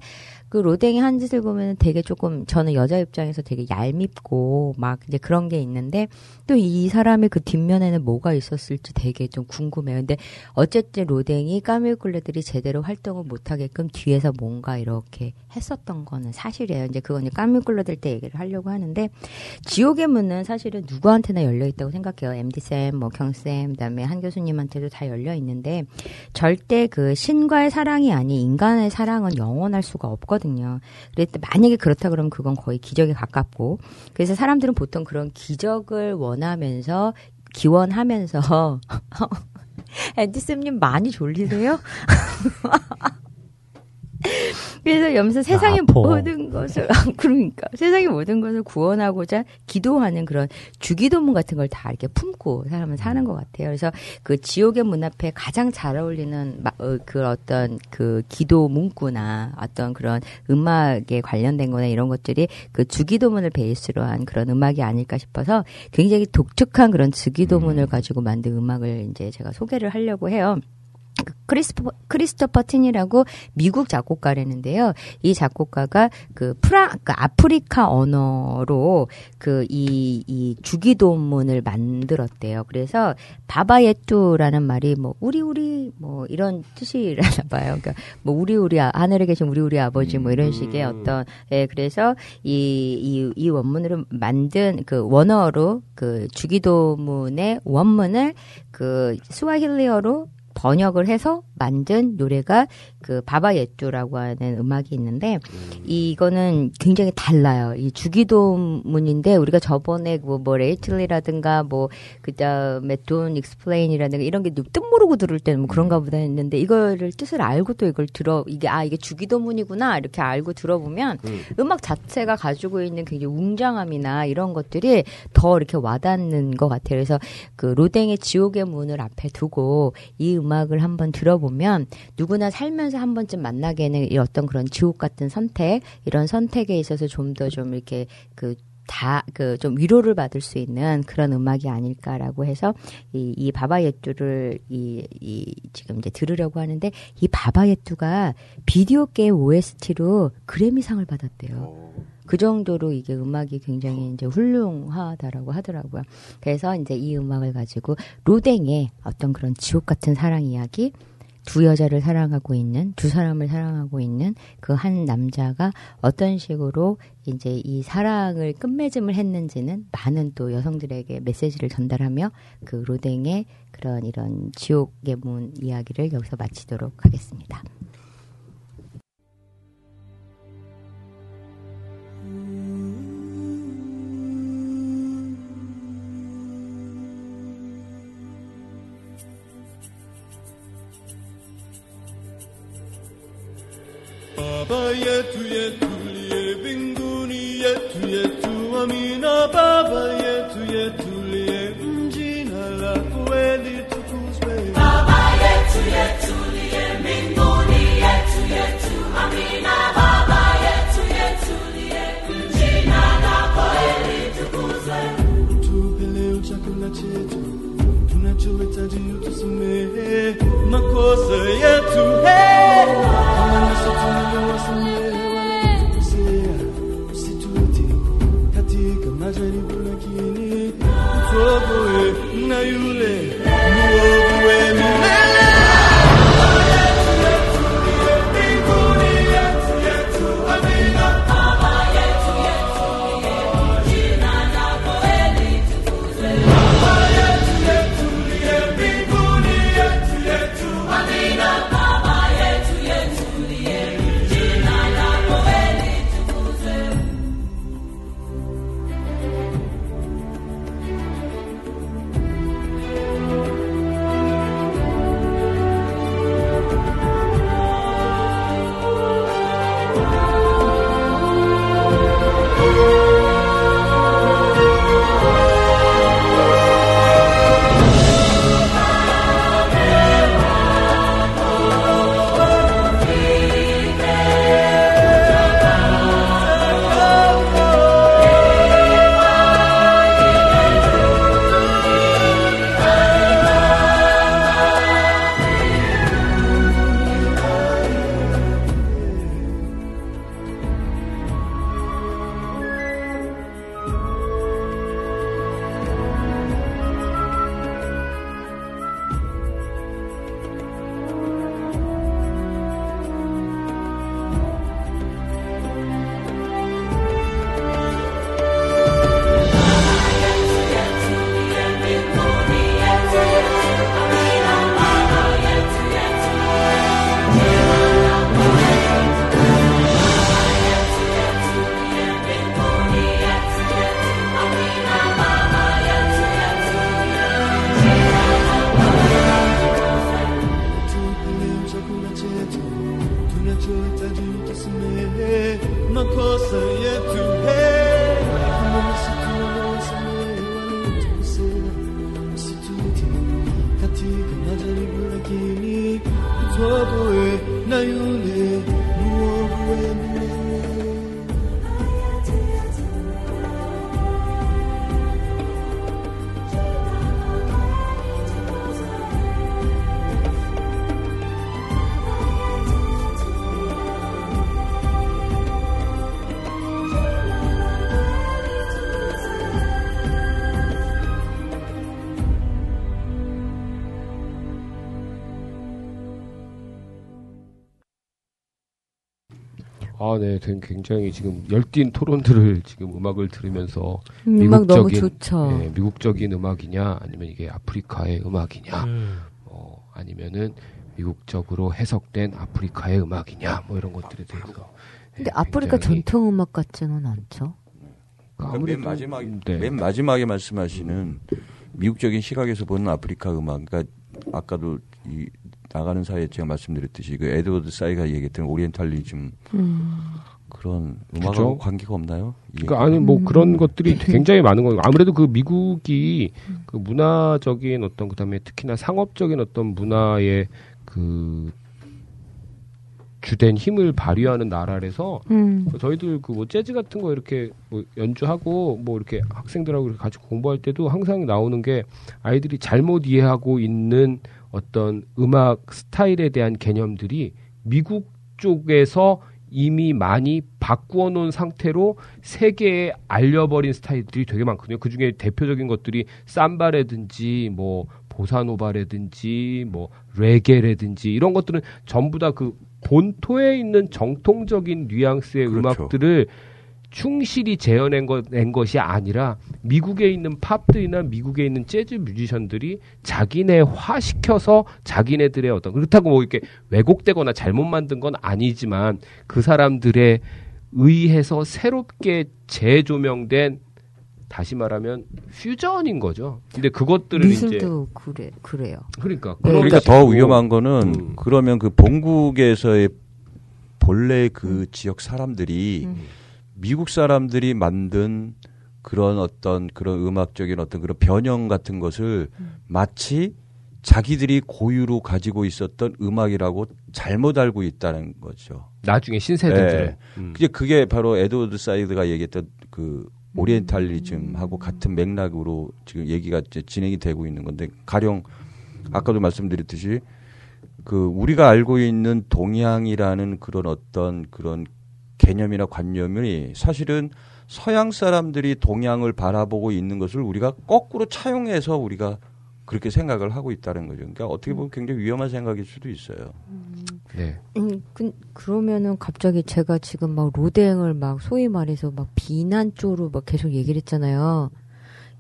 그 로댕이 한 짓을 보면은 되게 조금 저는 여자 입장에서 되게 얄밉고 막 이제 그런 게 있는데 또 이 사람의 그 뒷면에는 뭐가 있었을지 되게 좀 궁금해요. 근데 어쨌든 로댕이 까뮤클로들이 제대로 활동을 못 하게끔 뒤에서 뭔가 이렇게 했었던 거는 사실이에요. 이제 그건 까뮤클로들 때 얘기를 하려고 하는데 지옥의 문은 사실은 누구한테나 열려 있다고 생각해요. MD 쌤, 뭐 경 쌤, 그다음에 한 교수님한테도 다 열려 있는데 절대 그 신과의 사랑이 아닌 인간의 사랑은 영원할 수가 없거든요. 그랬을 때 만약에 그렇다 그러면 그건 거의 기적에 가깝고 그래서 사람들은 보통 그런 기적을 원하면서 기원하면서 앤디 쌤님 많이 졸리세요? 그래서 여기서 세상의 아파. 모든 것을 아, 그러니까 세상의 모든 것을 구원하고자 기도하는 그런 주기도문 같은 걸 다 이렇게 품고 사람은 사는 것 같아요. 그래서 그 지옥의 문 앞에 가장 잘 어울리는 마- 어, 그 어떤 그 기도 문구나 어떤 그런 음악에 관련된 거나 이런 것들이 그 주기도문을 베이스로 한 그런 음악이 아닐까 싶어서 굉장히 독특한 그런 주기도문을 가지고 만든 음악을 이제 제가 소개를 하려고 해요. 그 크리스토퍼, 크리스토퍼 틴이라고 미국 작곡가라는데요. 이 작곡가가 그 프라, 그 아프리카 언어로 그 이, 이 주기도문을 만들었대요. 그래서 바바예뚜라는 말이 뭐 우리 우리 뭐 이런 뜻이라나 봐요. 그러니까 뭐 우리 우리 아- 하늘에 계신 우리 우리 아버지 뭐 이런 식의 어떤 예 그래서 이 이 이 원문으로 만든 그 원어로 그 주기도문의 원문을 그 스와힐리어로 번역을 해서 만든 노래가 그 바바예뚜라고 하는 음악이 있는데 이거는 굉장히 달라요. 이 주기도문인데 우리가 저번에 뭐, 뭐 Lately라든가 뭐 그다음에 Don't Explain이라든가 이런 게 뜻 모르고 들을 때는 뭐 그런가 보다 했는데 이거를 뜻을 알고 또 이걸 들어 이게 아 이게 주기도문이구나 이렇게 알고 들어보면 음악 자체가 가지고 있는 굉장히 웅장함이나 이런 것들이 더 이렇게 와닿는 것 같아요. 그래서 그 로댕의 지옥의 문을 앞에 두고 이 음악을 한번 들어보 면 누구나 살면서 한 번쯤 만나게 되는 이 어떤 그런 지옥 같은 선택 이런 선택에 있어서 좀더좀 이렇게 그 다그좀 위로를 받을 수 있는 그런 음악이 아닐까라고 해서 이, 이 바바예뚜를 이, 이 지금 이제 들으려고 하는데 이 바바예뚜가 비디오 게임 OST로 그래미상을 받았대요. 그 정도로 이게 음악이 굉장히 이제 훌륭하다라고 하더라고요. 그래서 이제 이 음악을 가지고 로댕의 어떤 그런 지옥 같은 사랑 이야기, 두 여자를 사랑하고 있는, 두 사람을 사랑하고 있는 그 한 남자가 어떤 식으로 이제 이 사랑을 끝맺음을 했는지는 많은 또 여성들에게 메시지를 전달하며 그 로댕의 그런 이런 지옥의 문 이야기를 여기서 마치도록 하겠습니다. Baba yetu yetu liye mbinguni yetu yetu amina. Baba yetu yetu liye mjina lako litukuzwe Baba yetu yetu liye mbinguni yetu yetu amina. Baba yetu yetu liye mjina lako litukuzwe Tupe leo chakula chetu tunachohitaji utusamehe makosa yetu kama nasi tunavyowasamehe wanaotukosea usitutie katika majaribu lakini utuokoe na yule 아, 네, 된- 굉장히 지금 열띤 토론들을 지금 음악을 들으면서 음악 너무 미국적인, 좋죠. 네, 미국적인 음악이냐, 아니면 이게 아프리카의 음악이냐, 음. 어, 아니면은 미국적으로 해석된 아프리카의 음악이냐, 뭐 이런 것들에 대해서. 근데 네, 아프리카 전통 음악 같지는 않죠. 아무래도, 맨 마지막 네. 맨 마지막에 말씀하시는 미국적인 시각에서 보는 아프리카 음악. 그러니까 아까도 이 나가는 사이에 제가 말씀드렸듯이 그 에드워드 사이가 얘기했던 오리엔탈리즘 음. 그런 음악하고 그죠? 관계가 없나요? 그러니까 아니 뭐 음. 그런 것들이 굉장히 많은 거예요. 아무래도 그 미국이 그 문화적인 어떤 그다음에 특히나 상업적인 어떤 문화의 그 주된 힘을 발휘하는 나라라서 음. 저희들 그 뭐 재즈 같은 거 이렇게 뭐 연주하고 뭐 이렇게 학생들하고 이렇게 같이 공부할 때도 항상 나오는 게 아이들이 잘못 이해하고 있는 어떤 음악 스타일에 대한 개념들이 미국 쪽에서 이미 많이 바꾸어 놓은 상태로 세계에 알려버린 스타일들이 되게 많거든요. 그 중에 대표적인 것들이 삼바라든지 뭐 보사노바라든지 뭐 레게라든지 이런 것들은 전부 다 그 본토에 있는 정통적인 뉘앙스의 그렇죠. 음악들을 충실히 재현낸 것, 낸 것이 아니라 미국에 있는 팝들이나 미국에 있는 재즈 뮤지션들이 자기네화 시켜서 자기네들의 어떤 그렇다고 뭐 이렇게 왜곡되거나 잘못 만든 건 아니지만 그 사람들의 의해서 새롭게 재조명된 다시 말하면 퓨전인 거죠. 근데 그것들을 이제 미술도 그래 그래 요. 그러니까 네. 그러니까 더 위험한 거는 음. 그러면 그 본국에서의 본래 그 지역 사람들이 음. 미국 사람들이 만든 그런 어떤 그런 음악적인 어떤 그런 변형 같은 것을 음. 마치 자기들이 고유로 가지고 있었던 음악이라고 잘못 알고 있다는 거죠. 나중에 신세대들을 네. 음. 그게 그게 바로 에드워드 사이드가 얘기했던 그 오리엔탈리즘하고 같은 맥락으로 지금 얘기가 이제 진행이 되고 있는 건데 가령 아까도 말씀드렸듯이 그 우리가 알고 있는 동양이라는 그런 어떤 그런 개념이나 관념이 사실은 서양 사람들이 동양을 바라보고 있는 것을 우리가 거꾸로 차용해서 우리가 그렇게 생각을 하고 있다는 거죠. 그러니까 어떻게 보면 굉장히 위험한 생각일 수도 있어요. 네. 음, 그, 그러면은 갑자기 제가 지금 막 로댕을 막 소위 말해서 막 비난 쪽으로 막 계속 얘기를 했잖아요.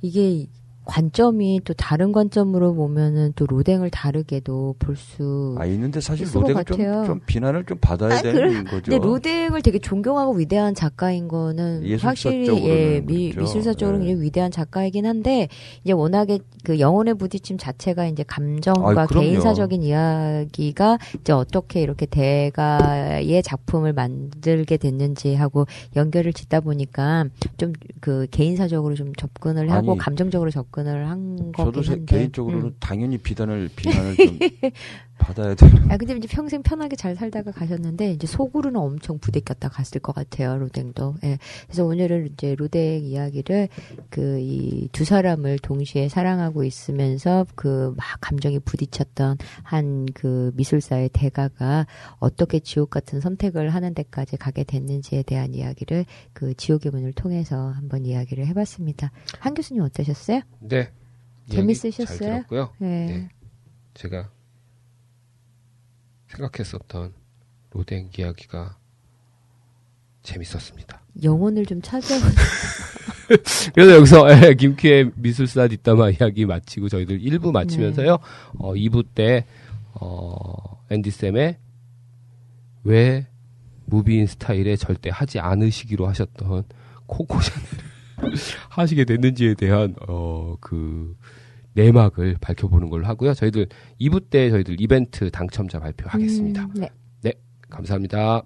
이게 관점이 또 다른 관점으로 보면은 또 로댕을 다르게도 볼 수. 아 있는데 사실 로댕은 좀. 좀 비난을 좀 받아야 아, 되는 거죠. 근데 로댕을 되게 존경하고 위대한 작가인 거는 확실히 예, 미, 그렇죠. 미술사적으로 예. 위대한 작가이긴 한데 이제 워낙에 그 영혼의 부딪힘 자체가 이제 감정과 아이, 그럼요. 개인사적인 이야기가 이제 어떻게 이렇게 대가의 작품을 만들게 됐는지 하고 연결을 짓다 보니까 좀 그 개인사적으로 좀 접근을 하고 아니, 감정적으로 접근 을한 저도 거긴 세- 한데. 개인적으로는 음. 당연히 비단을 비난을 좀 받아야 되는. 아 근데 이제 평생 편하게 잘 살다가 가셨는데 이제 속으로는 엄청 부대꼈다 갔을 것 같아요 로댕도. 예. 그래서 오늘은 이제 로댕 이야기를 그 이 두 사람을 동시에 사랑하고 있으면서 그 막 감정이 부딪혔던 한 그 미술사의 대가가 어떻게 지옥 같은 선택을 하는 데까지 가게 됐는지에 대한 이야기를 그 지옥의 문을 통해서 한번 이야기를 해봤습니다. 한 교수님 어떠셨어요? 네. 재밌으셨어요? 잘 들었고요. 예. 네. 제가 생각했었던 로댕 이야기가 재밌었습니다. 영혼을 좀 찾아. 그래서 여기서 예, 김키의 미술사 뒷담화 이야기 마치고 저희들 1부 마치면서요. 어, 2부 때 어, 앤디 쌤의 왜 무비인 스타일에 절대 하지 않으시기로 하셨던 코코 샤넬을 하시게 됐는지에 대한 어, 그 내막을 밝혀보는 걸로 하고요. 저희들 2부 때 저희들 이벤트 당첨자 발표하겠습니다. 음, 네. 감사합니다.